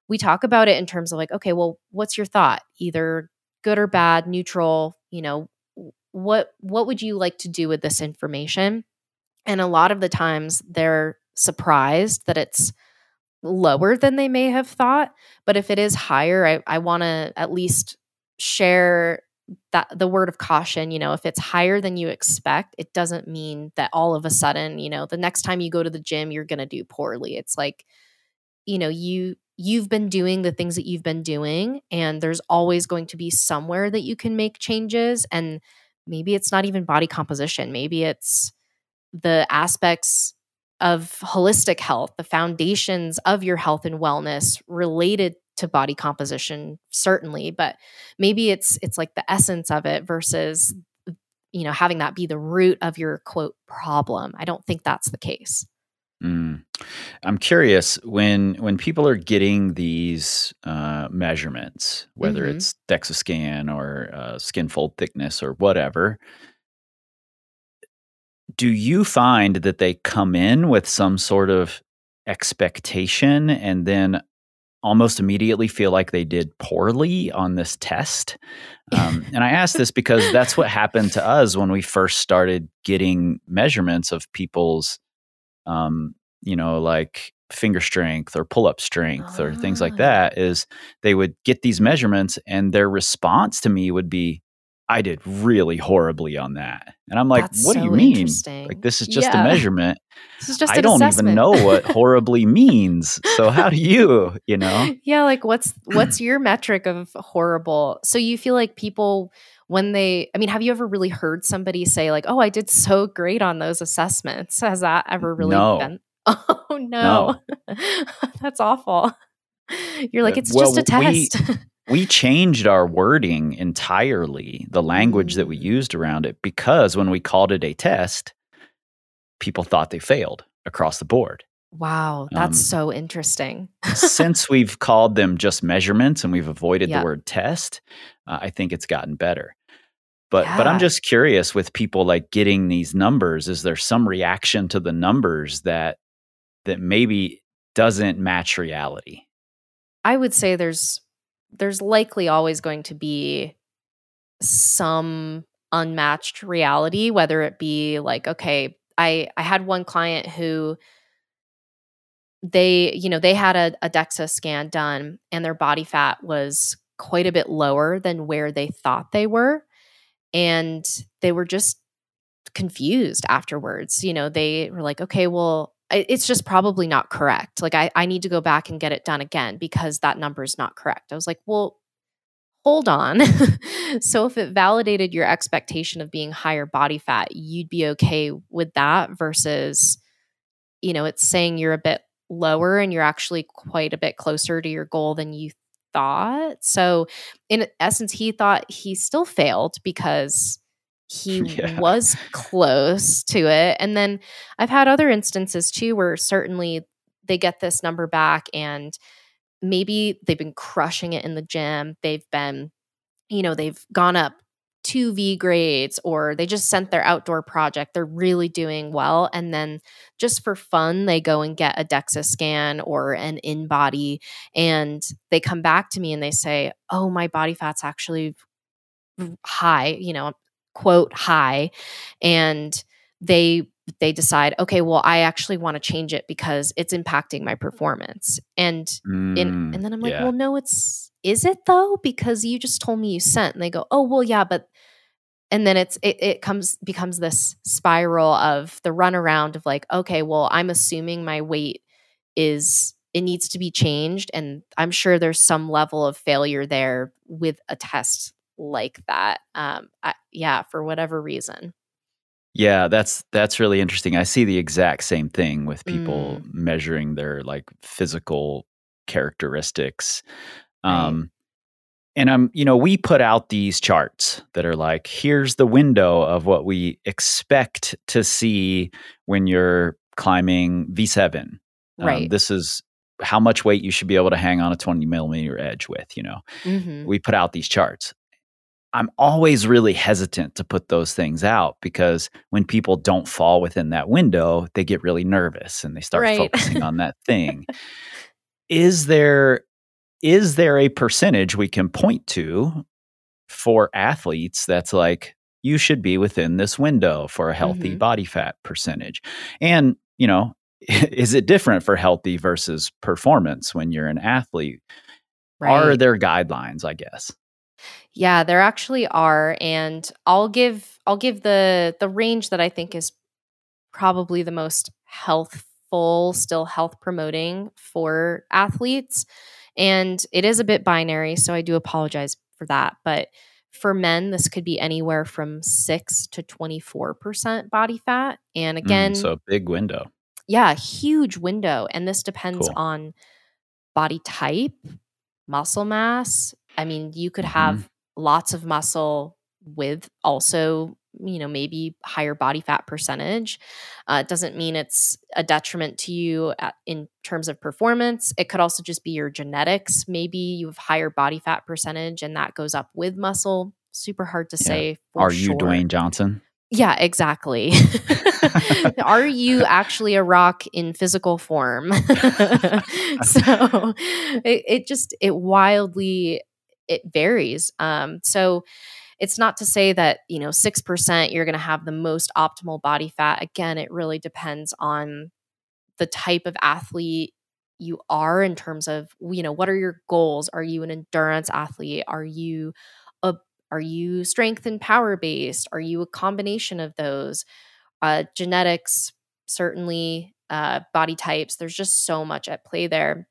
we talk about it in terms of like okay well what's your thought? Either good or bad neutral you know what what would you like to do with this information? And a lot of the times they're surprised that it's lower than they may have thought. But if it is higher, I, I want to at least share that the word of caution. You know, if it's higher than you expect, it doesn't mean that all of a sudden, you know, the next time you go to the gym, you're going to do poorly. It's like, you know, you you've been doing the things that you've been doing and there's always going to be somewhere that you can make changes and maybe it's not even body composition maybe it's the aspects of holistic health, the foundations of your health and wellness related to body composition certainly, but maybe it's it's like the essence of it versus you know having that be the root of your quote problem. I don't think that's the case. Mm. I'm curious when when people are getting these uh, measurements, whether Mhm. it's DEXA scan or uh, skin fold thickness or whatever. Do you find that they come in with some sort of expectation and then almost immediately feel like they did poorly on this test? Um, and I ask this because that's what happened to us when we first started getting measurements of people's um, you know, like finger strength or pull up strength or things like Ah. that is they would get these measurements and their response to me would be, I did really horribly on that. And I'm like, That's what do you mean? Like, this is just Yeah. a measurement. *laughs* This is just I don't assessment. even know what horribly *laughs* means. So, how do you, you know? yeah like what's *clears throat* what's your metric of horrible so you feel like people when they i mean have you ever really heard somebody say like oh i did so great on those assessments has that ever really No. been *laughs* oh no, that's awful you're like Uh, it's well, just a test we changed our wording entirely, the language that we used around it, because when we called it a test, people thought they failed across the board. Wow, that's Um, so interesting. Since *laughs* we've called them just measurements and we've avoided Yeah. the word test, uh, I think it's gotten better. But but I'm just curious with people like getting these numbers, is there some reaction to the numbers that that maybe doesn't match reality? I would say there's there's likely always going to be some unmatched reality whether it be like okay I I had one client who they you know they had a, a DEXA scan done and their body fat was quite a bit lower than where they thought they were and they were just confused afterwards you know they were like okay well it's just probably not correct. Like I, I need to go back and get it done again because that number is not correct. I was like well hold on. *laughs* So if it validated your expectation of being higher body fat you'd be okay with that versus you know it's saying you're a bit lower and you're actually quite a bit closer to your goal than you thought. So in essence he thought he still failed because he *laughs* Yeah. was close to it. And then i've had other instances too where certainly they get this number back and maybe they've been crushing it in the gym. They've been you know they've gone up two v grades or they just sent their outdoor project. They're really doing well. And then just for fun they go and get a dexa scan or an InBody and they come back to me and they say oh my body fat's actually high you know quote high and they they decide okay well i actually want to change it because it's impacting my performance and and, Mm, and then i'm like yeah. well no it's is it though because you just told me you sent and they go oh well yeah but and then it's it, it comes becomes this spiral of the runaround of like okay well i'm assuming my weight is it needs to be changed and i'm sure there's some level of failure there with a test like that um I, yeah for whatever reason Yeah, that's that's really interesting. I see the exact same thing with people Mm. measuring their like physical characteristics. Right. Um and I'm, you know, we put out these charts that are like, here's the window of what we expect to see when you're climbing V7. Um, right this is how much weight you should be able to hang on a 20 millimeter edge with, you know hmm we put out these charts. I'm always really hesitant to put those things out because when people don't fall within that window, they get really nervous and they start Right. focusing on that thing. *laughs* Is there is there a percentage we can point to for athletes that's like you should be within this window for a healthy Mhm. body fat percentage? And, you know, *laughs* is it different for healthy versus performance when you're an athlete? Are there guidelines, I guess? Yeah, there actually are and I'll give I'll give the the range that I think is probably the most healthful, still health promoting for athletes. And it is a bit binary, so I do apologize for that, but for men this could be anywhere from 6 to 24% body fat. And Mm, again, so big window. yeah, huge window and this depends Cool. on body type, muscle mass. I mean, you could have Mhm. lots of muscle with also, you know, maybe higher body fat percentage. Uh, it doesn't mean it's a detriment to you at, in terms of performance. It could also just be your genetics. Maybe you have higher body fat percentage and that goes up with muscle. Super hard to Yeah. say. For Are you sure. Dwayne Johnson? Yeah, exactly. *laughs* *laughs* Are you actually a rock in physical form? *laughs* so it, it just it wildly it varies. Um, so it's not to say that you know six percent you're going to have the most optimal body fat. Again, it really depends on the type of athlete you are in terms of you know what are your goals are you an endurance athlete are you a are you strength and power based are you a combination of those uh, genetics certainly uh, body types there's just so much at play there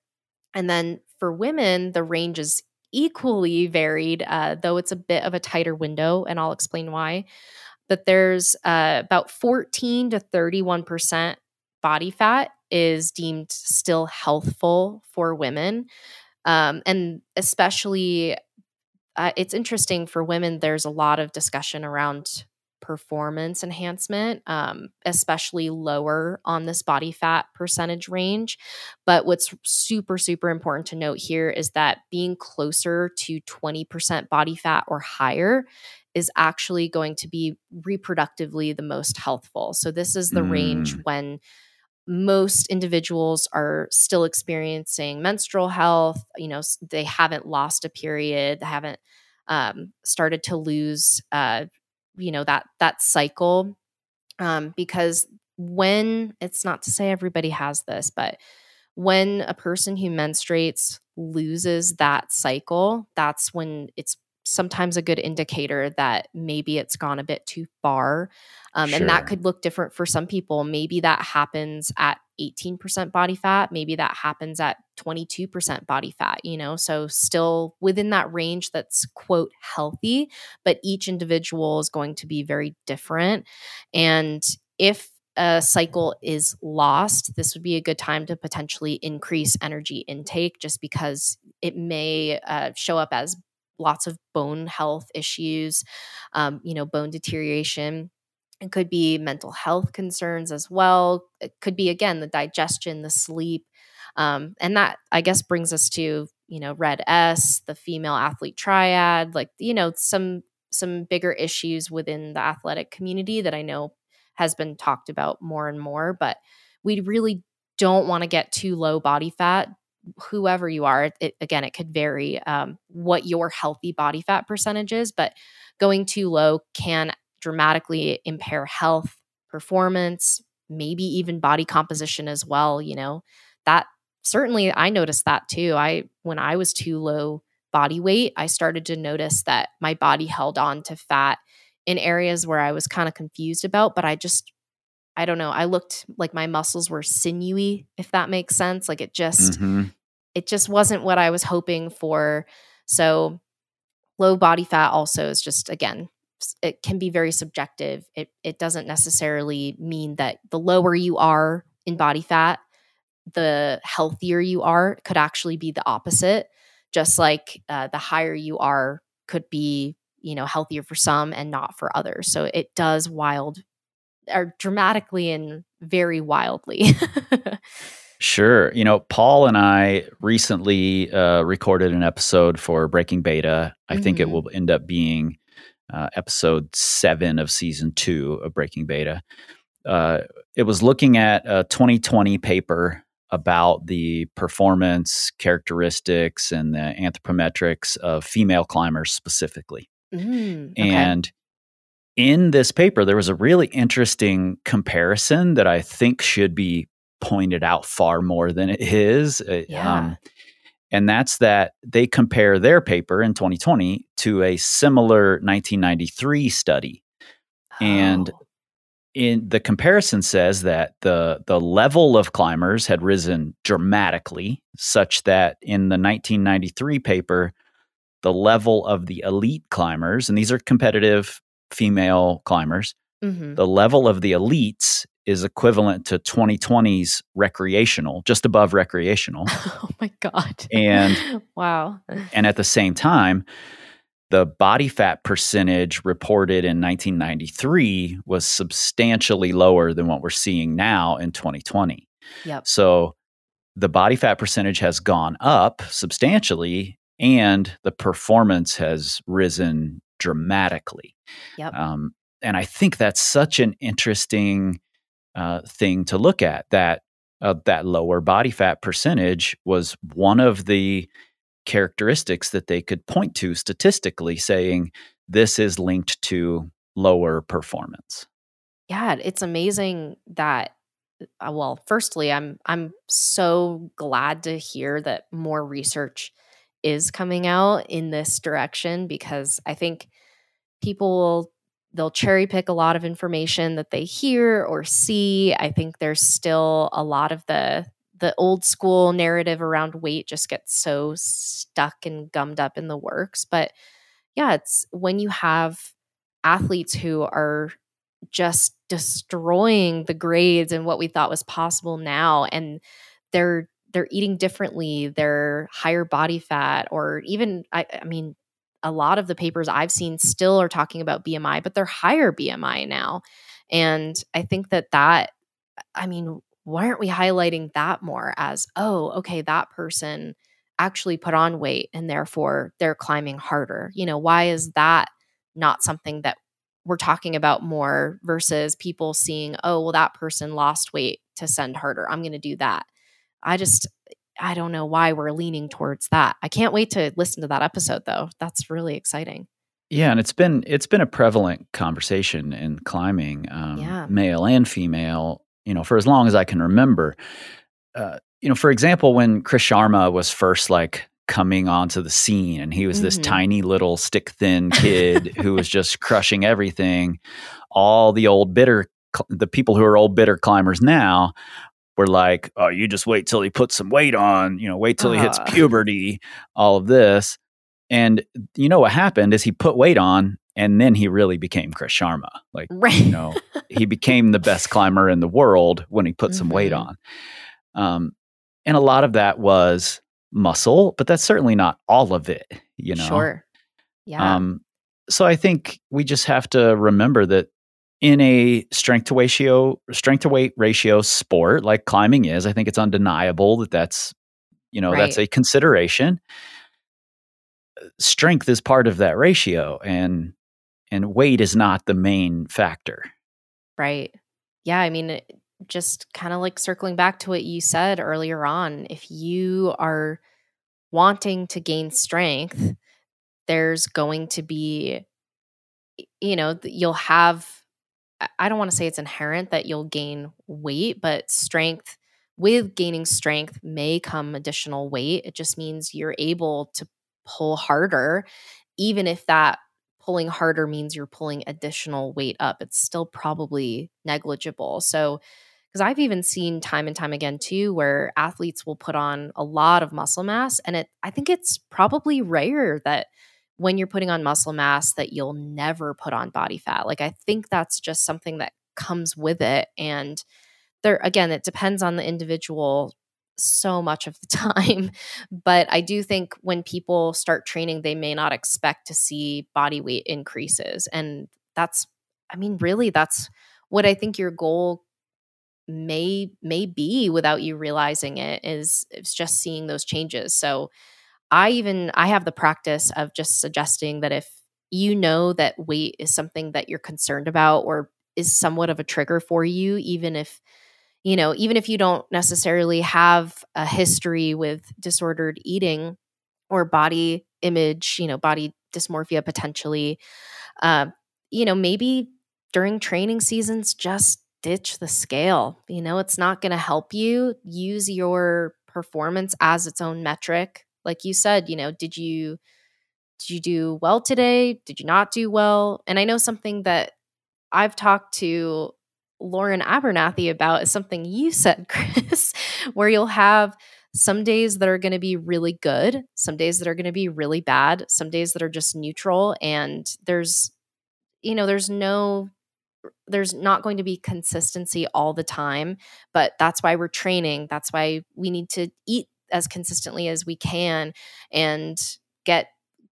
and then for women the range is equally varied uh, though it's a bit of a tighter window and i'll explain why but there's uh, about 14 to 31 percent body fat is deemed still healthful for women um, and especially uh, it's interesting for women there's a lot of discussion around performance enhancement, um, especially lower on this body fat percentage range. But what's super, super important to note here is that being closer to 20% body fat or higher is actually going to be reproductively the most healthful. So, this is the mm. range when most individuals are still experiencing menstrual health. You know, they haven't lost a period, they haven't um, started to lose, uh, you know, that that cycle. Um, because when it's not to say everybody has this, but when a person who menstruates loses that cycle, that's when it's sometimes a good indicator that maybe it's gone a bit too far. Um, sure. And that could look different for some people. Maybe that happens at 18% body fat. Maybe that happens at 22% body fat, you know? So still within that range that's quote healthy, but each individual is going to be very different. And if a cycle is lost, this would be a good time to potentially increase energy intake just because it may uh, show up as lots of bone health issues, um, you know, bone deterioration. It could be mental health concerns as well. It could be, again, the digestion, the sleep. Um, and that, I guess, brings us to, you know, RED-S, the female athlete triad, like, you know, some some bigger issues within the athletic community that I know has been talked about more and more. But we really don't want to get too low body fat whoever you are it, again it could vary um, what your healthy body fat percentage is but going too low can dramatically impair health performance maybe even body composition as well you know? That certainly i noticed that too. I when i was too low body weight i started to notice that my body held on to fat in areas where i was kind of confused about but i just I don't know. I looked like my muscles were sinewy, if that makes sense. Like it just, mm-hmm. it just wasn't what I was hoping for. So low body fat also is just again, it can be very subjective. It it doesn't necessarily mean that the lower you are in body fat, the healthier you are. It could actually be the opposite. Just like uh, the higher you are could be you know healthier for some and not for others. So it does wild are dramatically and very wildly. *laughs* Sure. You know, Paul and I recently uh, recorded an episode for Breaking Beta. I mm-hmm. think it mm-hmm. will end up being uh, episode seven of season two of Breaking Beta. Uh, it was looking at a 2020 paper about the performance characteristics and the anthropometrics of female climbers specifically. Mm, okay. And in this paper, there was a really interesting comparison that I think should be pointed out far more than it is. Uh, yeah. Um, and that's that they compare their paper in 2020 to a similar 1993 study. Oh. And in the comparison says that the the level of climbers had risen dramatically such that in the 1993 paper the level of the elite climbers and these are competitive female climbers, mm-hmm. the level of the elites is equivalent to 2020's recreational, just above recreational. *laughs* Oh my God. And *laughs* wow. And at the same time, the body fat percentage reported in 1993 was substantially lower than what we're seeing now in 2020. Yep. So the body fat percentage has gone up substantially and the performance has risen dramatically. Yep. Um, and I think that's such an interesting uh, thing to look at. That uh, that lower body fat percentage was one of the characteristics that they could point to statistically, saying this is linked to lower performance. Yeah, it's amazing that uh, well firstly i'm i'm so glad to hear that more research is coming out in this direction because I think people will they'll cherry pick a lot of information that they hear or see. I think there's still a lot of the the old school narrative around weight just gets so stuck and gummed up in the works. But yeah, it's when you have athletes who are just destroying the grades and what we thought was possible now and they're they're eating differently, they're higher body fat, or even I, I mean, a lot of the papers I've seen still are talking about BMI, but they're higher BMI now. And I think that that, I mean, why aren't we highlighting that more as, oh, okay, that person actually put on weight and therefore they're climbing harder? You know, why is that not something that we're talking about more versus people seeing, oh, well, that person lost weight to send harder. I'm going to do that. I just, I don't know why we're leaning towards that. I can't wait to listen to that episode though. That's really exciting. Yeah, and it's been it's been a prevalent conversation in climbing, um, Yeah. male and female. You know, for as long as I can remember. Uh, you know, for example, when Chris Sharma was first like coming onto the scene, and he was this Mhm. tiny little stick thin kid who was *laughs* just crushing everything. All the old bitter, the people who are old bitter climbers now were like, "Oh, you just wait till he puts some weight on. You know, wait till he hits Uh. puberty. All of this." And you know what happened is he put weight on and then he really became Chris Sharma. Like, Right. you know, he became the best climber in the world when he put some weight Mhm. on. Um, and a lot of that was muscle, but that's certainly not all of it, you know. Sure. Yeah. Um, so I think we just have to remember that in a strength to ratio, strength to weight ratio sport like climbing is, I think it's undeniable that that's, you know, that's a consideration. Strength is part of that ratio, and and weight is not the main factor. Right. Yeah. I mean, just kind of like circling back to what you said earlier on, if you are wanting to gain strength, there's going to be, you know, you'll have, I- don't want to say it's inherent that you'll gain weight, but strength, with gaining strength may come additional weight. It just means you're able to pull harder, even if that pulling harder means you're pulling additional weight up. It's still probably negligible. So, because I've even seen time and time again too, where athletes will put on a lot of muscle mass, and it I think it's probably rare that when you're putting on muscle mass that you'll never put on body fat. Like I think that's just something that comes with it, and there again, it depends on the individual so much of the *laughs* time. But I do think when people start training, they may not expect to see body weight increases. And that's, I mean, really, that's what I think your goal may may be without you realizing it is it's just seeing those changes. So I even I have the practice of just suggesting that if you know that weight is something that you're concerned about or is somewhat of a trigger for you even if you know even if you don't necessarily have a history with disordered eating or body image you know body dysmorphia potentially uh, you know maybe during training seasons just ditch the scale. You know it's not going to help you. Use your performance as its own metric like you said you know did you did you do well today? Did you not do well? And i know something that i've talked to Lauren Abernethy about is something you said *laughs* kris where you'll have some days that are going to be really good some days that are going to be really bad some days that are just neutral and there's you know there's no there's not going to be consistency all the time but that's why we're training that's why we need to eat as consistently as we can and get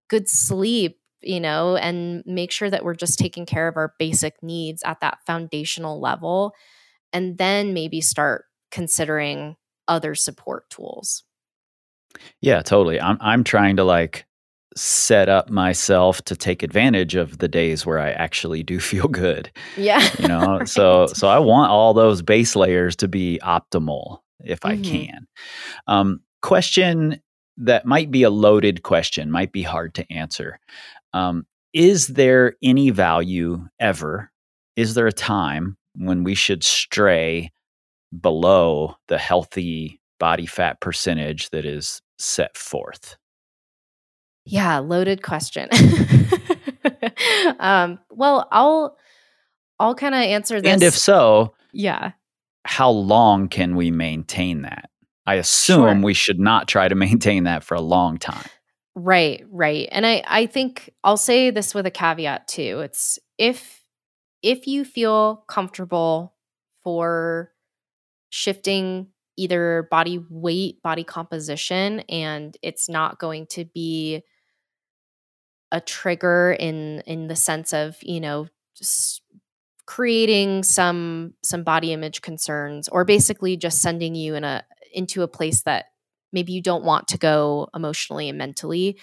good sleep you know and make sure that we're just taking care of our basic needs at that foundational level and then maybe start considering other support tools Yeah, totally. I'm I'm trying to like set up myself to take advantage of the days where I actually do *laughs* feel good. yeah You know, *laughs* so so I want all those base layers to be optimal if I Mhm. can. Um, question that might be a loaded question, might be hard to answer. Um, is there any value ever? Is there a time when we should stray below the healthy body fat percentage that is set forth? Yeah, loaded question. *laughs* um, well, I'll I'll kind of answer this. And if so, yeah, how long can we maintain that? I assume Sure. we should not try to *laughs* maintain that for a long time. right, right. And I I think I'll say this with a caveat too. It's if if you feel comfortable for shifting either body weight, body composition, and it's not going to be a trigger in in the sense of you know just creating some some body image concerns or basically just sending you in a into a place that maybe you don't want to go emotionally and mentally.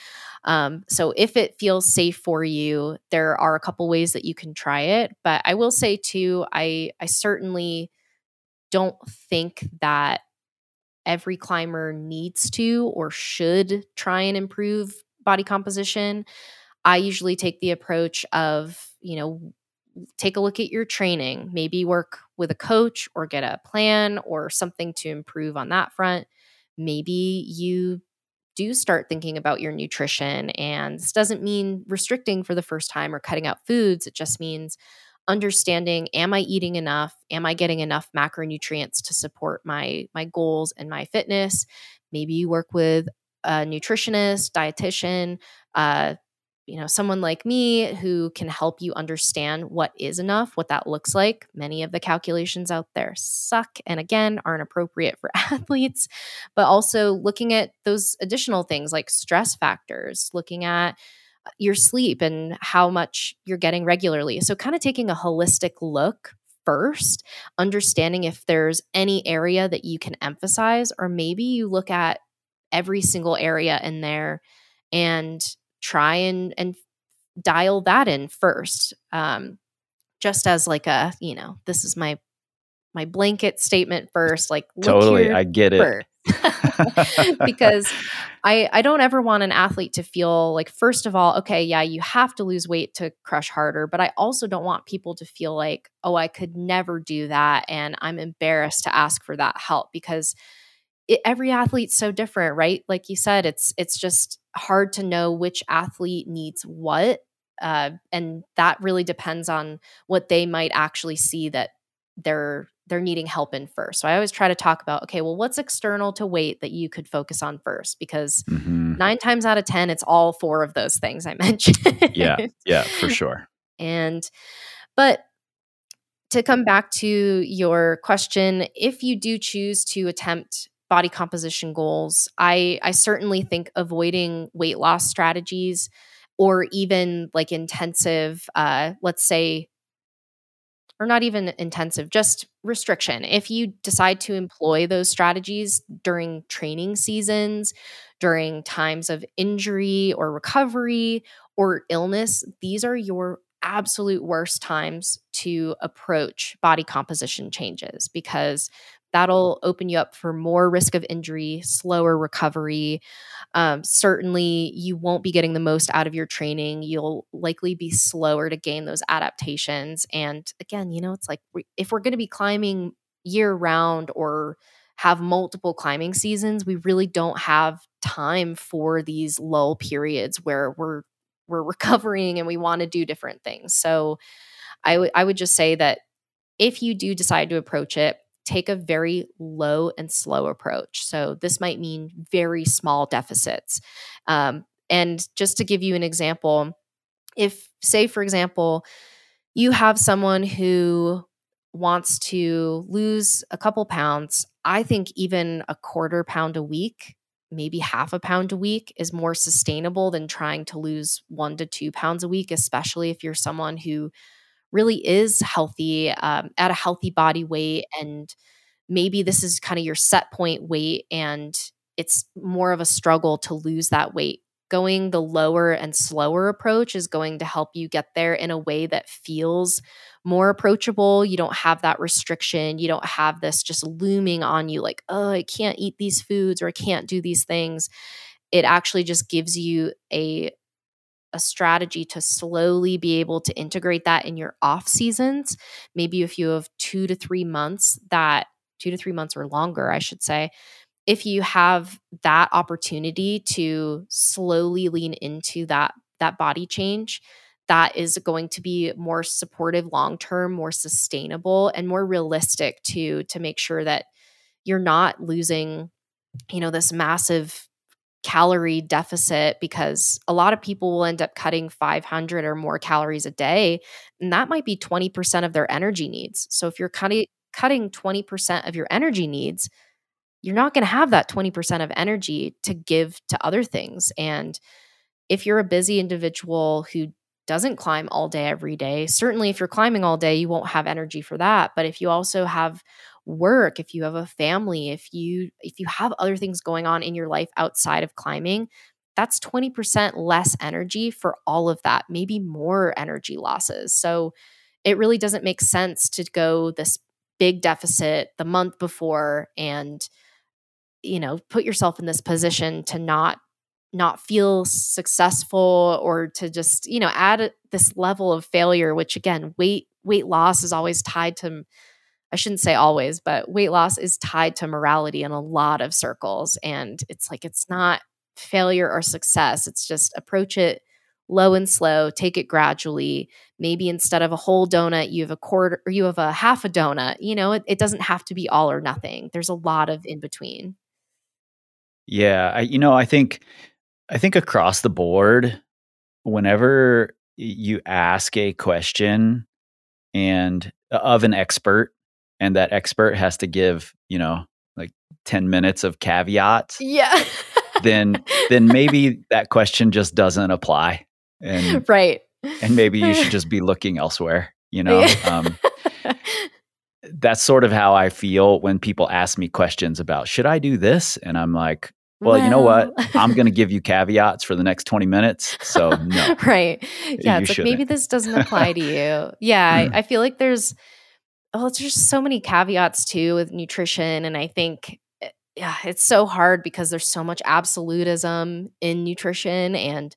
Um, so if it feels safe for you there are a couple ways that you can try it. But i will say too i i certainly don't think that every climber needs to or should try and improve body composition. I usually take the approach of, you know, take a look at your training, maybe work with a coach or get a plan or something to improve on that front. Maybe you do start thinking about your nutrition. And this doesn't mean restricting for the first time or cutting out foods. It just means understanding am I eating enough? Am I getting enough macronutrients to support my my goals and my fitness? Maybe you work with a nutritionist, dietitian, uh, you know someone like me who can help you understand what is enough what that looks like. Many of the calculations out there suck and again aren't appropriate for *laughs* athletes but also looking at those additional things like stress factors looking at uh, your sleep and how much you're getting regularly. So kind of taking a holistic look first understanding if there's any area that you can emphasize or maybe you look at every single area in there and try and and dial that in first um just as like a you know this is my my blanket statement first like totally i get it. *laughs* because I I don't ever want an athlete to feel like first of all, okay, yeah, you have to lose weight to crush harder, but I also don't want people to feel like, oh, I could never do that and I'm embarrassed to ask for that help because it, every athlete's so different, right? Like you said, it's it's just hard to know which athlete needs what, uh, and that really depends on what they might actually see that they're they're needing help in first. So I always try to talk about, okay, well, what's external to weight that you could focus on first? Because mm-hmm. nine times out of ten, it's all four of those things I *laughs* mentioned. yeah, yeah, for sure. And but to come back to your question, if you do choose to attempt body composition goals, I I certainly think avoiding weight loss strategies or even like intensive uh let's say or not even intensive, just restriction. If you decide to employ those strategies during training seasons, during times of injury or recovery or illness, these are your absolute worst times to approach body composition changes because that'll open you up for more risk of injury, slower recovery. Um, certainly, you won't be getting the most out of your training. You'll likely be slower to gain those adaptations. And again, you know, it's like if we're going to be climbing year round or have multiple climbing seasons, we really don't have time for these lull periods where we're we're *laughs* recovering and we want to do different things. So I, w- I would just say that if you do decide to approach it, take a very low and slow approach. So this might mean very small deficits. Um, and just to give you an example, if, say, for example, you have someone who wants to lose a couple pounds, I think even a quarter pound a week, maybe half a pound a week, is more sustainable than trying to lose one to two pounds a week, especially if you're someone who really is healthy um, at a healthy body weight and maybe this is kind of your set point weight and it's more of a struggle to lose that weight going the lower and slower approach is going to help you get there in a way that feels more approachable. You don't have that restriction. You don't have this just looming on you like, oh, I can't eat these foods or I can't do these things. It actually just gives you a a strategy to slowly be able to integrate that in your off seasons. Maybe if you have two to three months that, two to three months or longer, I should say, if you have that opportunity to slowly lean into that that body change that is going to be more supportive long term more sustainable and more realistic to to make sure that you're not losing you know this massive calorie deficit because a lot of people will end up cutting 500 or more calories a day and that might be 20% of their energy needs so if you're cutting cutting 20% of your energy needs you're not going to have that 20% of energy to give to other things and if you're a busy individual who doesn't climb all day every day, certainly if you're climbing all day, you won't have energy for that. But if you also have work, if you have a family, if you if you have other things going on in your life outside of climbing, that's 20% less energy for all of that, maybe more energy losses. So it really doesn't make sense to go this big deficit the month before and you know put yourself in this position to not not feel successful or to just you know add this level of failure which again weight weight loss is always tied to I shouldn't say always, but weight loss is tied to morality in a lot of circles. And it's like, it's not failure or success. It's just approach it low and slow, take it gradually. Maybe instead of a whole donut, you have a quarter or you have a half a donut. You know, it, it doesn't have to be all or nothing. There's a lot of in between. Yeah. I, you know, I think, I think across the board, whenever you ask a question and uh, of an expert and that expert has to give, you know, like 10 minutes of caveat, Yeah. then then maybe that question just doesn't apply. And *laughs* right. and maybe you should just be *laughs* looking elsewhere, you know. Um, *laughs* that's sort of how I feel when people ask me questions about should I do this? And I'm like, well, you know what? I'm going to give you caveats for the next 20 minutes. So, no. right. Yeah. You It's like maybe this doesn't apply to you. Yeah. Mm. I, I feel like there's, oh, it's just so many caveats too with nutrition. And I think, eh, yeah, it's so hard because there's so much absolutism in nutrition and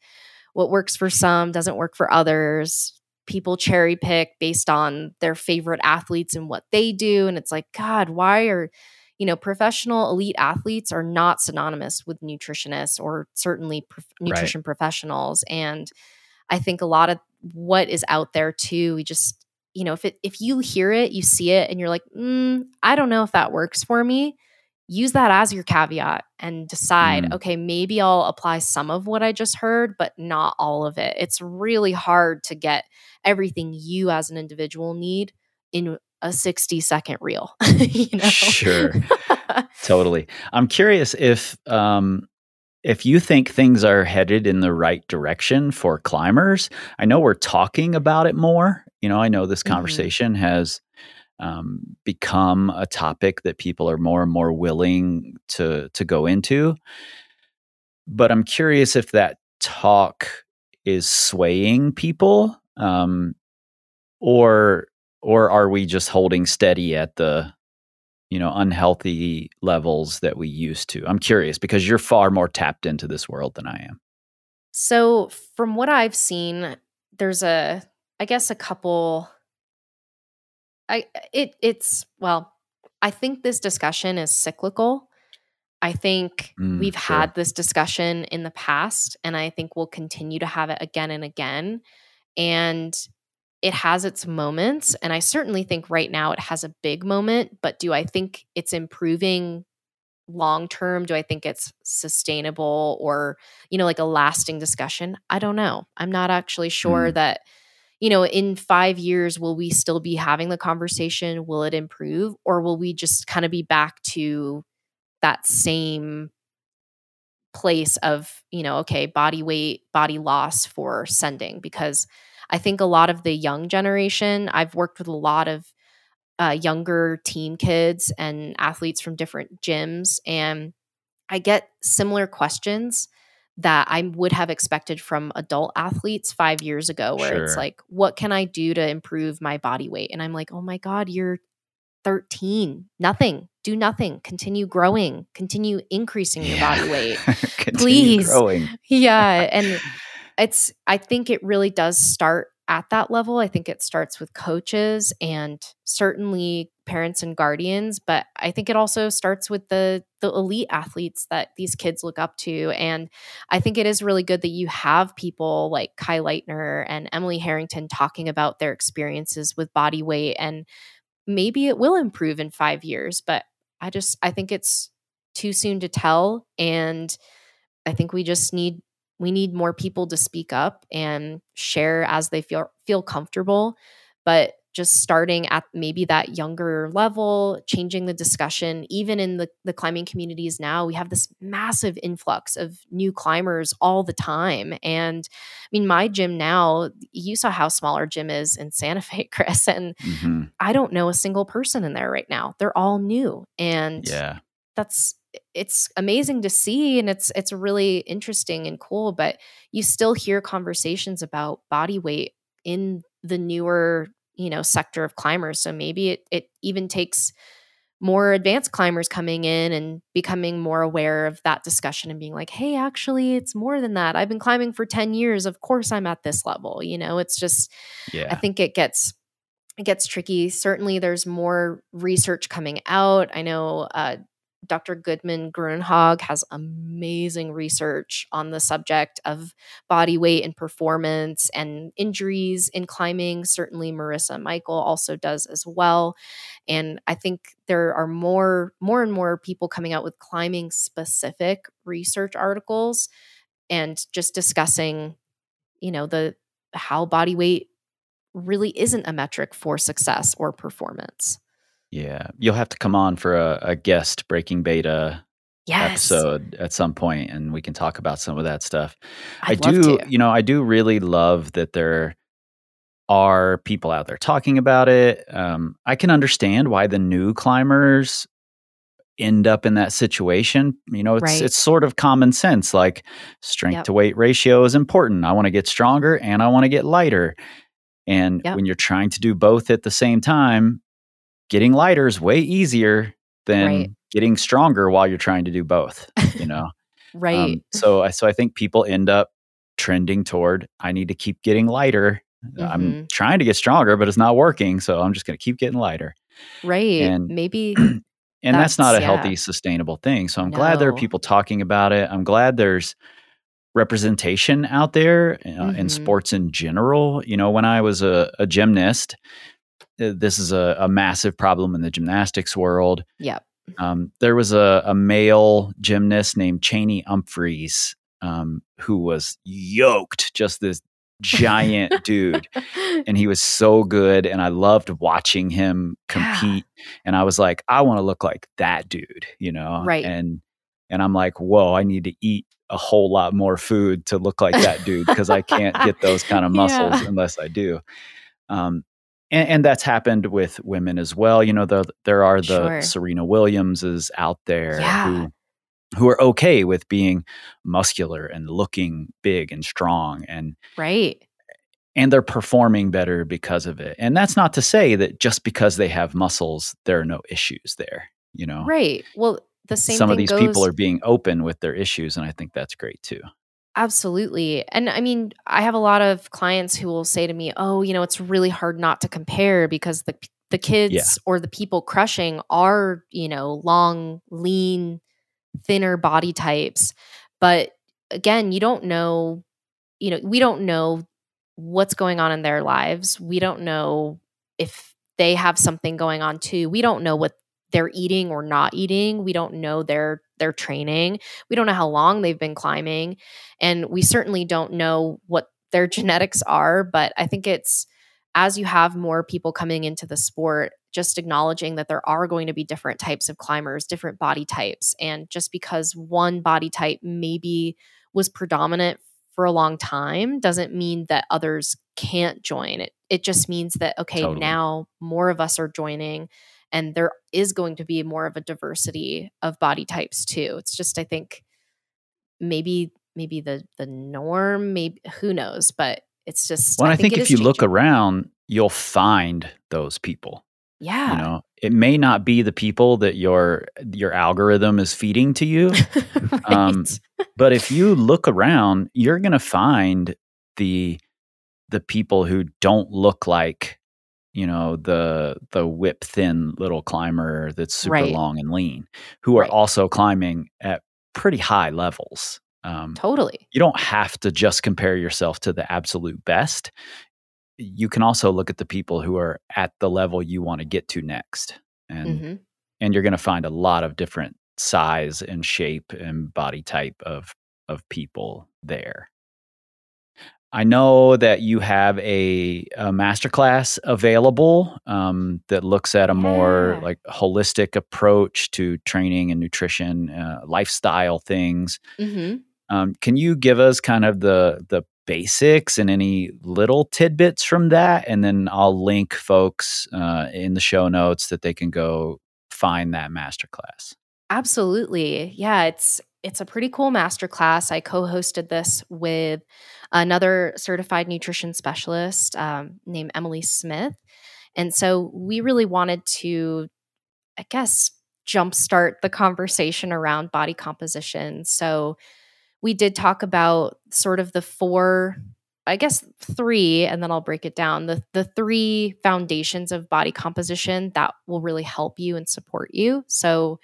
what works for some doesn't work for others. People cherry pick based on their favorite athletes and what they do. And it's like, God, why are, you know, professional elite athletes are not synonymous with nutritionists or certainly prof- Right. nutrition professionals. And I think a lot of what is out there too, we just, you know, if it if you hear it, you see it, and you're like, mm, I don't know if that works for me. Use that as your caveat and decide, Mm. okay, maybe I'll apply some of what I just heard, but not all of it. It's really hard to get everything you as an individual need in a 60 second reel. *laughs* you know? Sure. *laughs* Totally. I'm curious if um if you think things are headed in the right direction for climbers. I know we're talking about it more. You know, I know this Mhm. conversation has um, become a topic that people are more and more willing to to go into. But I'm curious if that talk is swaying people, um, or or are we just holding steady at the you know unhealthy levels that we used to i'm curious because you're far more tapped into this world than i am So, from what I've seen, there's a, I guess, a couple. I it it's well, I think this discussion is cyclical. I think Mm, we've sure. had this discussion in the past, and I think we'll continue to have it again and again. And it has its moments, and I certainly think right now it has a big moment. But do I think it's improving long term? Do I think it's sustainable or you know, like a lasting discussion? I don't know. I'm not actually sure Mm. that, you know, in five years, will we still be having the conversation? Will it improve? Or will we just kind of be back to that same place of, you know, okay, body weight, body loss for sending? Because I think a lot of the young generation, I've worked with a lot of uh, younger team kids and athletes from different gyms, and I get similar questions that I would have expected from adult athletes five years ago, where it's like, what can I do to improve my body weight? And I'm like, oh my God, you're 13. Nothing. Do nothing. Continue growing. Continue increasing your body weight. *laughs* Please. growing. yeah. *laughs* And it's, I think it really does start at that level. I think it starts with coaches and certainly parents and guardians, but I think it also starts with the the elite athletes that these kids look up to. And I think it is really good that you have people like Kai Lightner and Emily Harrington talking about their experiences with body weight and maybe it will improve in five years, but I just I think it's too soon to tell. And I think we just need we need more people to speak up and share as they feel feel comfortable. But just starting at maybe that younger level, changing the discussion. Even in the, the climbing communities now, we have this massive influx of new climbers all the time. And I mean, my gym now, you saw how small our gym is in Santa Fe, *laughs* Kris, and Mhm. I don't know a single person in there right now. They're all new. And Yeah. that's it's amazing to see and it's it's really interesting and cool but you still hear conversations about body weight in the newer you know sector of climbers so maybe it, it even takes more advanced climbers coming in and becoming more aware of that discussion and being like hey actually it's more than that i've been climbing for 10 years of course i'm at this level you know it's just Yeah. I think it gets it gets tricky. Certainly, there's more research coming out. I know uh, Dr. Gudmund Grønhaug has amazing research on the subject of body weight and performance and injuries in climbing. Certainly, Marisa Michael also does as well. And I think there are more more and more people coming out with climbing specific research articles and just discussing, you know, the how body weight really isn't a metric for success or performance. Yeah. You'll have to come on for a, a guest breaking beta Yes. episode at some point and we can talk about some of that stuff. I'd I do, you know, I do really love that there are people out there talking about it. Um, I can understand why the new climbers end up in that situation. You know, it's Right. it's sort of common sense. Like strength Yep. to weight ratio is important. I want to get stronger and I want to get lighter. And Yep. when you're trying to do both at the same time, getting lighter is way easier than Right. getting stronger while you're trying to do both. You know. Right. Um, so I so I think people end up trending toward I need to keep getting lighter. I'm Mhm. trying to get stronger, but it's not working. So I'm just going to keep getting lighter. right. and- Maybe *clears throat* And that's, not a yeah. healthy, sustainable thing. So I'm glad there are people talking about it. I'm glad there's representation out there uh, in Mhm. sports in general. You know, when I was a, a gymnast, this is a, a massive problem in the gymnastics world. Yep. Um, there was a, a male gymnast named Chainey Umphrey um, who was yoked, just this giant *laughs* dude. *laughs* And he was so good. And I loved watching him Yeah. compete. And I was like, I want to look like that dude, you know? Right. And and I'm like, whoa, I need to eat a whole lot more food to look like that dude because I can't get those kind of *laughs* muscles Yeah. unless I do. Um, and, and that's happened with women as well. You know, the, there are the Sure. Serena Williamses out there Yeah. who who are okay with being muscular and looking big and strong and right. and they're performing better because of it. And that's not to say that just because they have muscles, there are no issues there. You know, Right. Well, the same some of these goes, people are being open with their issues, and I think that's great too. Absolutely. And I mean, I have a lot of clients who will say to me, "Oh, you know, it's really hard not to compare because the the kids or the people crushing are, you know, long, lean, thinner body types." But again, you don't know, you know, we don't know what's going on in their lives. We don't know if they have something going on too. We don't know what they're eating or not eating. We don't know their their training. We don't know how long they've been climbing and we certainly don't know what their *laughs* genetics are, but I think it's as you have more people coming into the sport, just acknowledging that there are going to be different types of climbers, different body types. And just because one body type maybe was predominant for a long time doesn't mean that others can't join. It it just means that okay, Totally. now more of us are joining and there is going to be more of a diversity of body types too. It's just I think maybe maybe the the norm, maybe who knows, but it's just Well, I, think, it if you look around, you'll find those people. yeah. You know, it may not be the people that your your algorithm is feeding to you, *laughs* right. um, but if you look around, you're going to find the the people who don't look like you know the the whip thin little climber that's super Right. long and lean who are Right. also climbing at pretty high levels um, totally. you don't have to just compare yourself to the absolute best you can also look at the people who are at the level you want to get to next and hmm and you're going to find a lot of different size and shape and body type of of people there I know that you have a, a masterclass available um, that looks at a more Yeah. like holistic approach to training and nutrition, uh, lifestyle things. hmm Um, can you give us kind of the the basics and any little tidbits from that, and then I'll link folks uh, in the show notes that they can go find that masterclass. Absolutely. Yeah, it's it's a pretty cool masterclass. I co-hosted this with another certified nutrition specialist um, named Emily Smith, and so we really wanted to, I guess, jumpstart the conversation around body composition. So we did talk about sort of the four i guess three and then i'll break it down. The the three foundations of body composition that will really help you and support you. So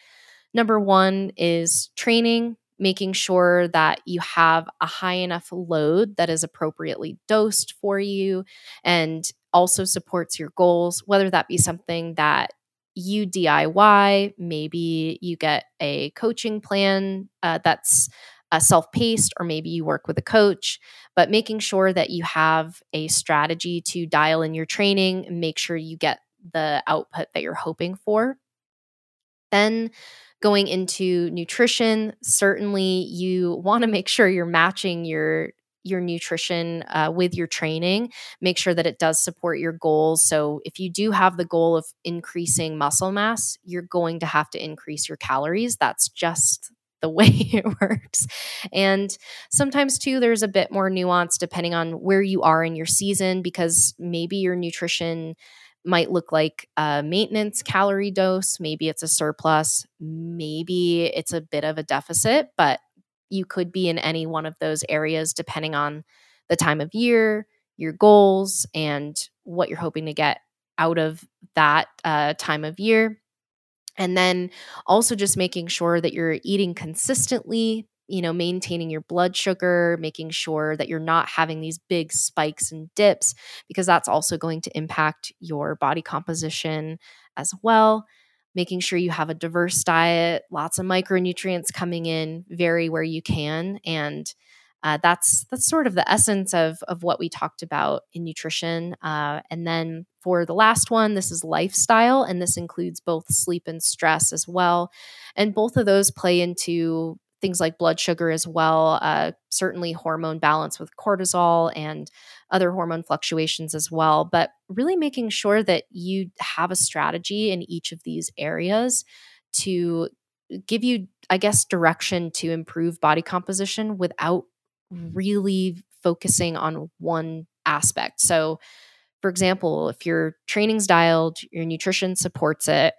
number 1 is training making sure that you have a high enough load that is appropriately dosed for you and also supports your goals whether that be something that you DIY, maybe you get a coaching plan uh, that's uh, self paced, or maybe you work with a coach, but making sure that you have a strategy to dial in your training and make sure you get the output that you're hoping for. Then going into nutrition, certainly you want to make sure you're matching your your nutrition uh, with your training. Make sure that it does support your goals. So if you do have the goal of increasing muscle mass you're going to have to increase your calories. That's just the *laughs* way it works. And sometimes, too, there's a bit more nuance depending on where you are in your season because maybe your nutrition might look like a maintenance calorie dose. Maybe it's a surplus. Maybe it's a bit of a deficit, but you could be in any one of those areas depending on the time of year, your goals, and what you're hoping to get out of that uh, time of year. And then also just making sure that you're eating consistently, you know, maintaining your blood sugar, making sure that you're not having these big spikes and dips, because that's also going to impact your body composition as well. Making sure you have a diverse diet, lots of micronutrients coming in, vary where you can. And uh, that's that's sort of the essence of of what we talked about in nutrition. Uh, and then for the last one, this is lifestyle, and this includes both sleep and stress as well. And both of those play into things like blood sugar as well. Uh, certainly, hormone balance with cortisol and other hormone fluctuations as well. But really making sure that you have a strategy in each of these areas to give you, I guess, direction to improve body composition without really focusing on one aspect. So, for example, if your training's dialed, your nutrition supports it,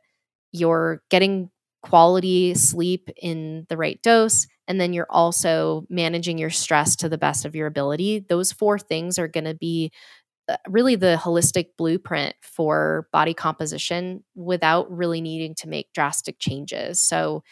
you're getting quality sleep in the right dose, and then you're also managing your stress to the best of your ability, those four things are going to be uh, really the holistic blueprint for body composition without really needing to make drastic changes. So,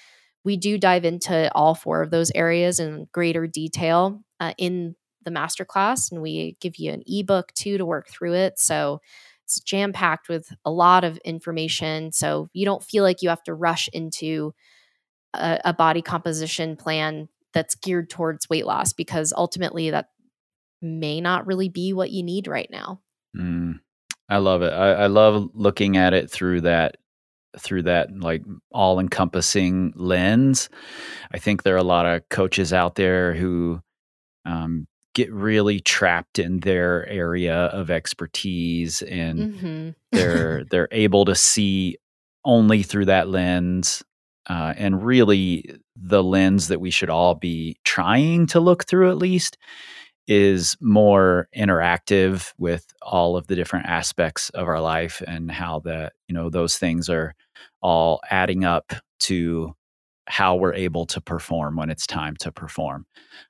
we do dive into all four of those areas in greater detail uh, in the masterclass, and we give you an ebook too to work through it. So it's jam packed with a lot of information. So you don't feel like you have to rush into a, a body composition plan that's geared towards weight loss because ultimately that may not really be what you need right now. Mm, I love it. I, I love looking at it through that through that like all encompassing lens. I think there are a lot of coaches out there who um, get really trapped in their area of expertise and Mm-hmm. they're *laughs* they're able to see only through that lens uh, and really the lens that we should all be trying to look through at least is more interactive with all of the different aspects of our life and how that you know those things are all adding up to how we're able to perform when it's time to perform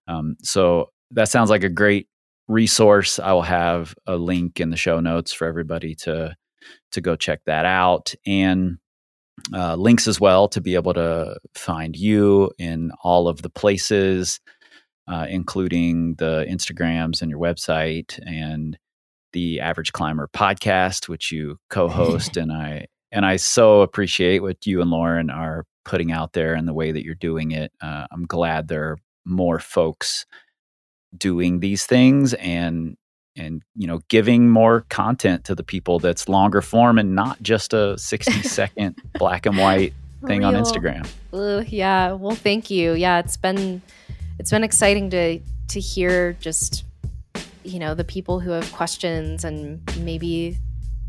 um, so that sounds like a great resource i will have a link in the show notes for everybody to to go check that out and uh, links as well to be able to find you in all of the places uh, including the Instagrams and your website and the Average Climber podcast, which you co-host, *laughs* and I and I so appreciate what you and Lauren are putting out there and the way that you're doing it. Uh, I'm glad there are more folks doing these things and and you know giving more content to the people that's longer form and not just a 60 *laughs* second black and white thing on Instagram. Ugh, yeah. Well, thank you. Yeah, it's been it's been exciting to to hear just you know the people who have questions and maybe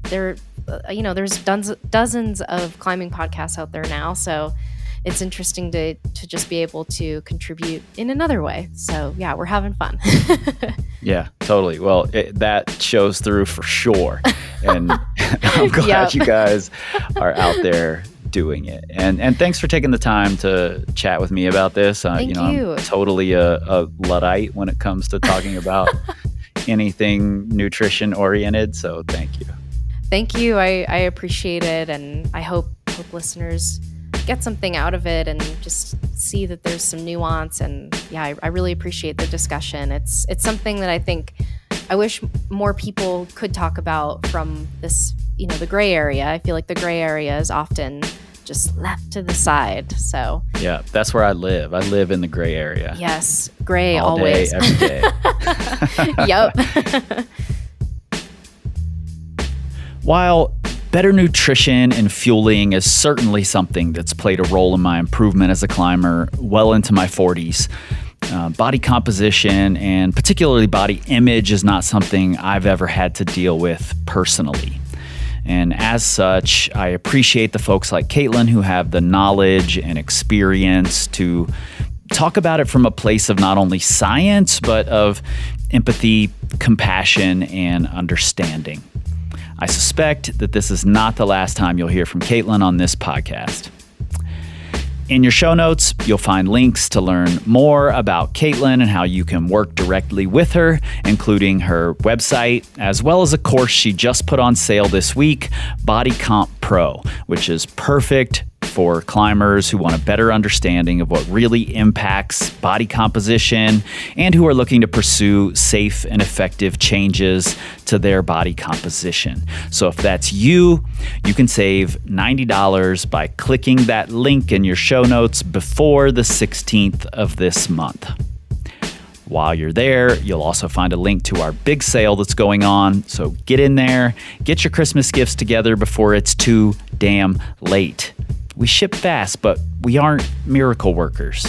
there uh, you know there's dozens dozens of climbing podcasts out there now, so it's interesting to to just be able to contribute in another way. So yeah, we're having fun. *laughs* Yeah, totally. Well, it, that shows through for sure. And *laughs* I'm *laughs* glad Yep. you guys are out there doing it. And and thanks for taking the time to chat with me about this. Uh, Thank you know, you. I'm totally a, a luddite when it comes to talking about anything nutrition oriented. So thank you. Thank you. I, I appreciate it, and I hope hope listeners get something out of it and just see that there's some nuance. And yeah, I, I really appreciate the discussion. It's it's something that I think I wish more people could talk about from this, you know, the gray area. I feel like the gray area is often just left to the side. So Yeah, that's where I live. I live in the gray area. yes, gray all always. day, every day. *laughs* yep. *laughs* While better nutrition and fueling is certainly something that's played a role in my improvement as a climber well into my 40s, uh, body composition and particularly body image is not something I've ever had to deal with personally. And as such, I appreciate the folks like Caitlin who have the knowledge and experience to talk about it from a place of not only science, but of empathy, compassion, and understanding. I suspect that this is not the last time you'll hear from Caitlin on this podcast. In your show notes, you'll find links to learn more about Caitlin and how you can work directly with her, including her website, as well as a course she just put on sale this week, Body Comp Pro, which is perfect for climbers who want a better understanding of what really impacts body composition and who are looking to pursue safe and effective changes to their body composition. So if that's you, you can save $90 by clicking that link in your show notes before the 16th of this month. While you're there, you'll also find a link to our big sale that's going on. So get in there, get your Christmas gifts together before it's too damn late. We ship fast, but we aren't miracle workers.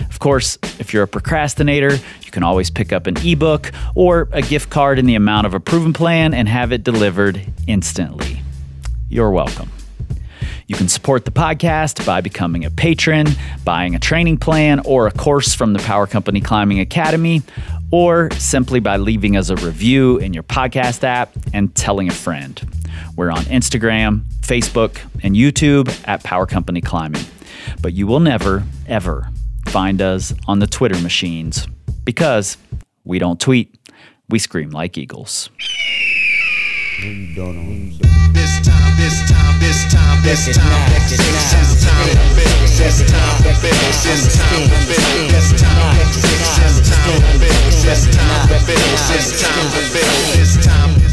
Of course, if you're a procrastinator, you can always pick up an ebook or a gift card in the amount of a proven plan and have it delivered instantly. You're welcome. You can support the podcast by becoming a patron, buying a training plan or a course from the Power Company Climbing Academy, or simply by leaving us a review in your podcast app and telling a friend. We're on Instagram, Facebook, and YouTube at Power Company Climbing. But you will never, ever find us on the Twitter machines because we don't tweet, we scream like eagles. No, you don't. No, you don't. This time, this time, this time, this time, this time to build. This time to build. This time to build. This time, this time to build. This time to build. This time to build. This time, power,